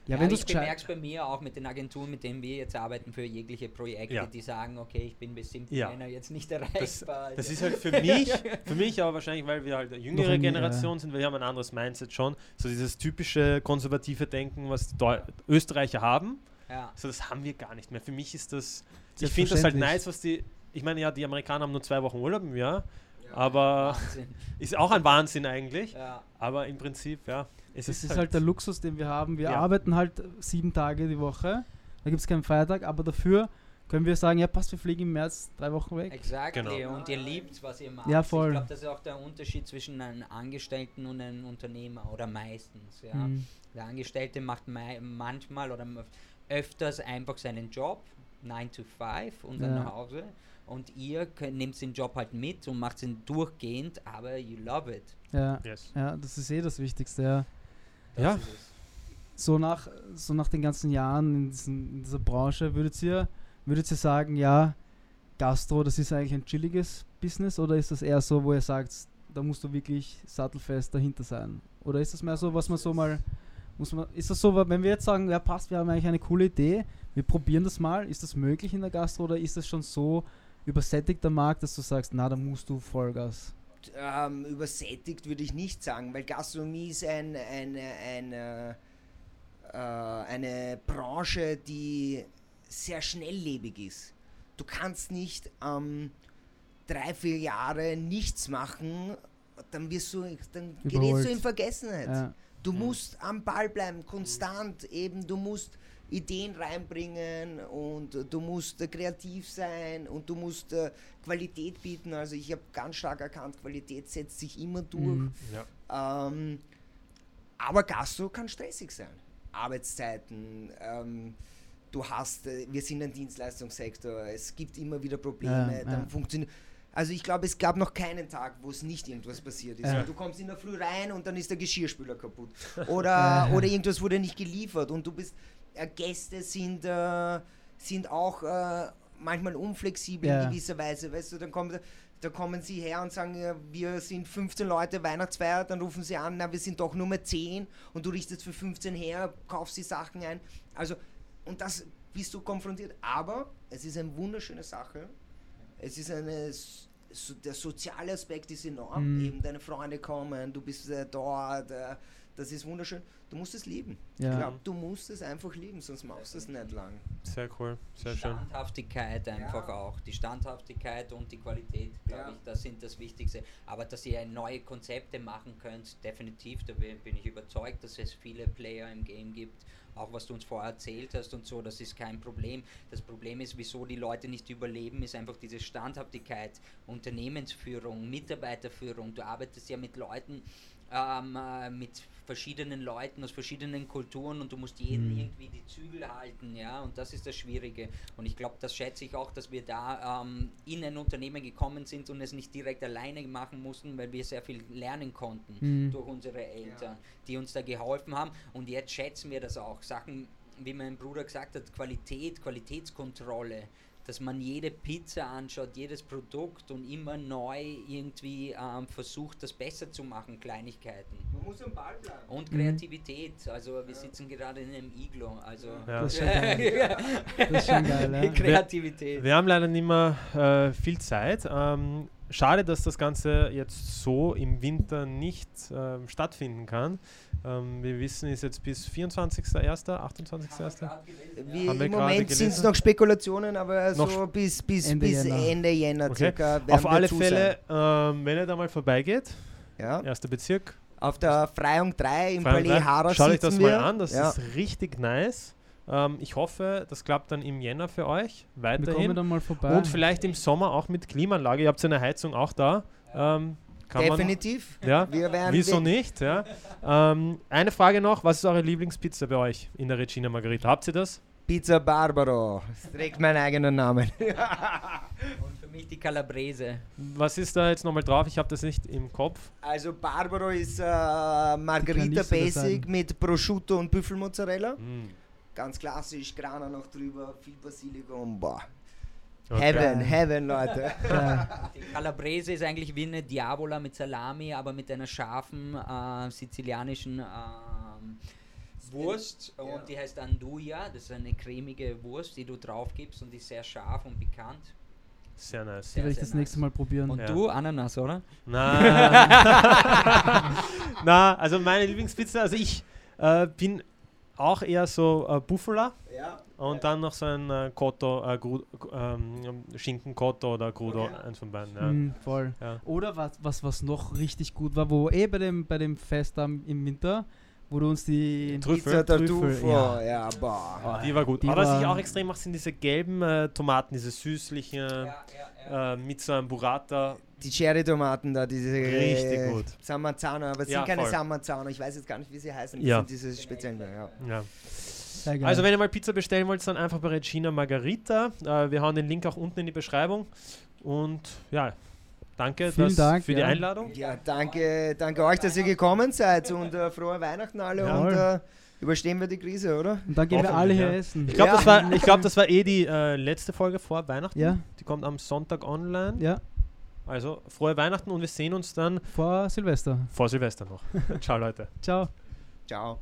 Ja, wenn du ich es bemerke es bei mir auch mit den Agenturen, mit denen wir jetzt arbeiten für jegliche Projekte, Ja. die sagen, okay, ich bin bis 7. Ja. Jetzt nicht Das, erreichbar. das Also- ist halt für mich, für mich aber wahrscheinlich, weil wir halt eine jüngere ein- Generation sind, wir haben ein anderes Mindset schon. So dieses typische konservative Denken, was die Deu Österreicher haben. Ja. So, das haben wir gar nicht mehr. Für mich ist das, ich finde das halt nice, was die, ich meine, ja, die Amerikaner haben nur zwei Wochen Urlaub im Jahr, aber Wahnsinn. ist auch ein Wahnsinn eigentlich. Ja. Aber im Prinzip, ja, es Das ist, ist halt der Luxus, den wir haben. Wir Ja. arbeiten halt sieben Tage die Woche. Da gibt es keinen Feiertag, aber dafür können wir sagen, ja passt, wir fliegen im März drei Wochen weg. Exactly. Genau. Und ihr liebt, was ihr macht. Ja, voll. Ich glaube, das ist auch der Unterschied zwischen einem Angestellten und einem Unternehmer oder meistens. Ja. Mhm. Der Angestellte macht manchmal oder öfters einfach seinen Job, 9 to 5 und dann Ja. nach Hause. Und ihr könnt, nehmt den Job halt mit und macht ihn durchgehend, aber you love it. Ja. yes. ja, das ist eh das Wichtigste. Ja. Ja. So, nach, so nach den ganzen Jahren in, diesen, in dieser Branche, würdet ihr, würdet ihr sagen, ja, Gastro, das ist eigentlich ein chilliges Business oder ist das eher so, wo ihr sagt, da musst du wirklich sattelfest dahinter sein? Oder ist das mehr so, was man so mal, muss man, ist das so, wenn wir jetzt sagen, ja passt, wir haben eigentlich eine coole Idee, wir probieren das mal, ist das möglich in der Gastro oder ist das schon so übersättigter Markt, dass du sagst, na, da musst du Vollgas? Ähm, übersättigt würde ich nicht sagen, weil Gastronomie ist ein, eine, eine, äh, eine Branche, die sehr schnelllebig ist. Du kannst nicht ähm, drei, vier Jahre nichts machen, dann wirst du, dann gerätst du in Vergessenheit. Ja, Du musst am Ball bleiben, konstant eben, du musst Ideen reinbringen und du musst kreativ sein und du musst äh, Qualität bieten. Also ich habe ganz stark erkannt, Qualität setzt sich immer durch. Mhm. Ja. Ähm, aber Gastro kann stressig sein. Arbeitszeiten, ähm, du hast, äh, wir sind ein Dienstleistungssektor, es gibt immer wieder Probleme, Ja, dann ja. funktioniert. Also ich glaube, es gab noch keinen Tag, wo es nicht irgendwas passiert ist. Ja. Du kommst in der Früh rein und dann ist der Geschirrspüler kaputt. Oder, oder irgendwas wurde nicht geliefert und du bist, Gäste sind, äh, sind auch äh, manchmal unflexibel Ja. in gewisser Weise. Weißt du, dann kommt, da kommen sie her und sagen, ja, wir sind 15 Leute, Weihnachtsfeier, dann rufen sie an, na, wir sind doch nur mehr 10 und du richtest für 15 her, kaufst die Sachen ein. Also, und das bist du konfrontiert. Aber es ist eine wunderschöne Sache. Es ist eine, so, der soziale Aspekt ist enorm. Mhm. Eben deine Freunde kommen, du bist äh, dort, äh, das ist wunderschön. Du musst es lieben. Ja. Ich glaube, du musst es einfach lieben, sonst machst du es nicht lang. Sehr cool, sehr Die schön. Standhaftigkeit einfach Ja. auch. Die Standhaftigkeit und die Qualität, glaube Ja. ich, das sind das Wichtigste. Aber dass ihr neue Konzepte machen könnt, definitiv, da bin bin ich überzeugt, dass es viele Player im Game gibt. Auch was du uns vorher erzählt hast und so, das ist kein Problem. Das Problem ist, wieso die Leute nicht überleben, ist einfach diese Standhaftigkeit, Unternehmensführung, Mitarbeiterführung. Du arbeitest ja mit Leuten, ähm, äh, mit verschiedenen Leuten aus verschiedenen Kulturen und du musst jeden Mhm. irgendwie die Zügel halten, ja, und das ist das Schwierige. Und ich glaube, das schätze ich auch, dass wir da ähm, in ein Unternehmen gekommen sind und es nicht direkt alleine machen mussten, weil wir sehr viel lernen konnten Mhm. durch unsere Eltern, die uns da geholfen haben. Und jetzt schätzen wir das auch. Sachen, wie mein Bruder gesagt hat, Qualität, Qualitätskontrolle, dass man jede Pizza anschaut, jedes Produkt und immer neu irgendwie ähm, versucht, das besser zu machen, Kleinigkeiten. Man muss am Ball bleiben. Und Mhm. Kreativität. Also wir sitzen gerade in einem Iglo. Also Ja. Das ist schon geil. Das ist schon geil, ja. Kreativität. Wir haben leider nicht mehr äh, viel Zeit. Ähm, schade, dass das Ganze jetzt so im Winter nicht ähm, stattfinden kann. Ähm, wir wissen, ist jetzt bis 24.01., 28.01. Wie, Haben wir Im Moment sind es noch Spekulationen, aber Noch so bis, bis, Ende bis Jänner. Ende Jänner Okay. circa. Auf alle Fälle, ähm, wenn ihr da mal vorbeigeht. Ja. erster Bezirk, Auf der Freiung 3 im Freiung Palais Harras schaut euch das mal an, das ja. ist richtig nice. Ähm, ich hoffe, das klappt dann im Jänner für euch Wir kommen weiterhin. dann mal vorbei. Und vielleicht im Sommer auch mit Klimaanlage. Ihr habt eine Heizung auch da. Ähm, kann Definitiv. Man, ja, Wir werden Wieso nicht? Ja. Ähm, eine Frage noch: Was ist eure Lieblingspizza bei euch in der Regina Margarita? Habt ihr das? Pizza Barbaro. Das trägt meinen eigenen Namen. Und für mich die Calabrese. Was ist da jetzt nochmal drauf? Ich habe das nicht im Kopf. Also Barbaro ist äh, Margarita Basic mit Prosciutto und Büffelmozzarella. Hm. Ganz klassisch, Grana noch drüber, viel Basilikum. Boah. Okay. Heaven, Heaven, Leute. Die Calabrese ist eigentlich wie eine Diavola mit Salami, aber mit einer scharfen äh, sizilianischen ähm, Wurst. Ja. Und die heißt Anduja. Das ist eine cremige Wurst, die du drauf gibst und die ist sehr scharf und pikant. Sehr nice. Die werde ich sehr das nächste nice. Mal probieren. Und Ja. du, Ananas, oder? Na, Na also meine Lieblingspizza, also ich äh, bin auch eher so äh, Bufala Ja. und dann noch so ein äh, Cotto, äh, Gru- ähm, Schinken Cotto oder Grudo, Okay. eins von beiden. Ja. Mhm, voll. Ja. Oder was, was, was noch richtig gut war, wo eh bei dem, bei dem Fest am, im Winter, wo du uns die Trüffel. Pizza Trüffel, Tartufo, ja. ja, boah. Die war gut. Die Aber was ich auch extrem mache, sind diese gelben äh, Tomaten, diese süßlichen, Ja, ja, ja. äh, mit so einem Burrata. Die Cherry-Tomaten da, diese Richtig gut. Samazzano, aber es Ja, sind keine voll. Ich weiß jetzt gar nicht, wie sie heißen. Ja. Das sind diese speziellen, ja. Also wenn ihr mal Pizza bestellen wollt, dann einfach bei Regina Margarita. Äh, wir hauen den Link auch unten in die Beschreibung. Und ja, danke Vielen dass- Dank, für die ja. Einladung. Ja, danke, danke euch, dass ihr gekommen seid und äh, frohe Weihnachten alle Ja. und äh, überstehen wir die Krise, oder? Und dann gehen wir alle Hoffentlich, hier ja. essen. Ich glaube, Ja. das, war, ich glaub, das war eh die äh, letzte Folge vor Weihnachten. Ja, Die kommt am Sonntag online. ja, Also frohe Weihnachten und wir sehen uns dann vor Silvester. vor Silvester noch. Ciao Leute. Ciao. Ciao.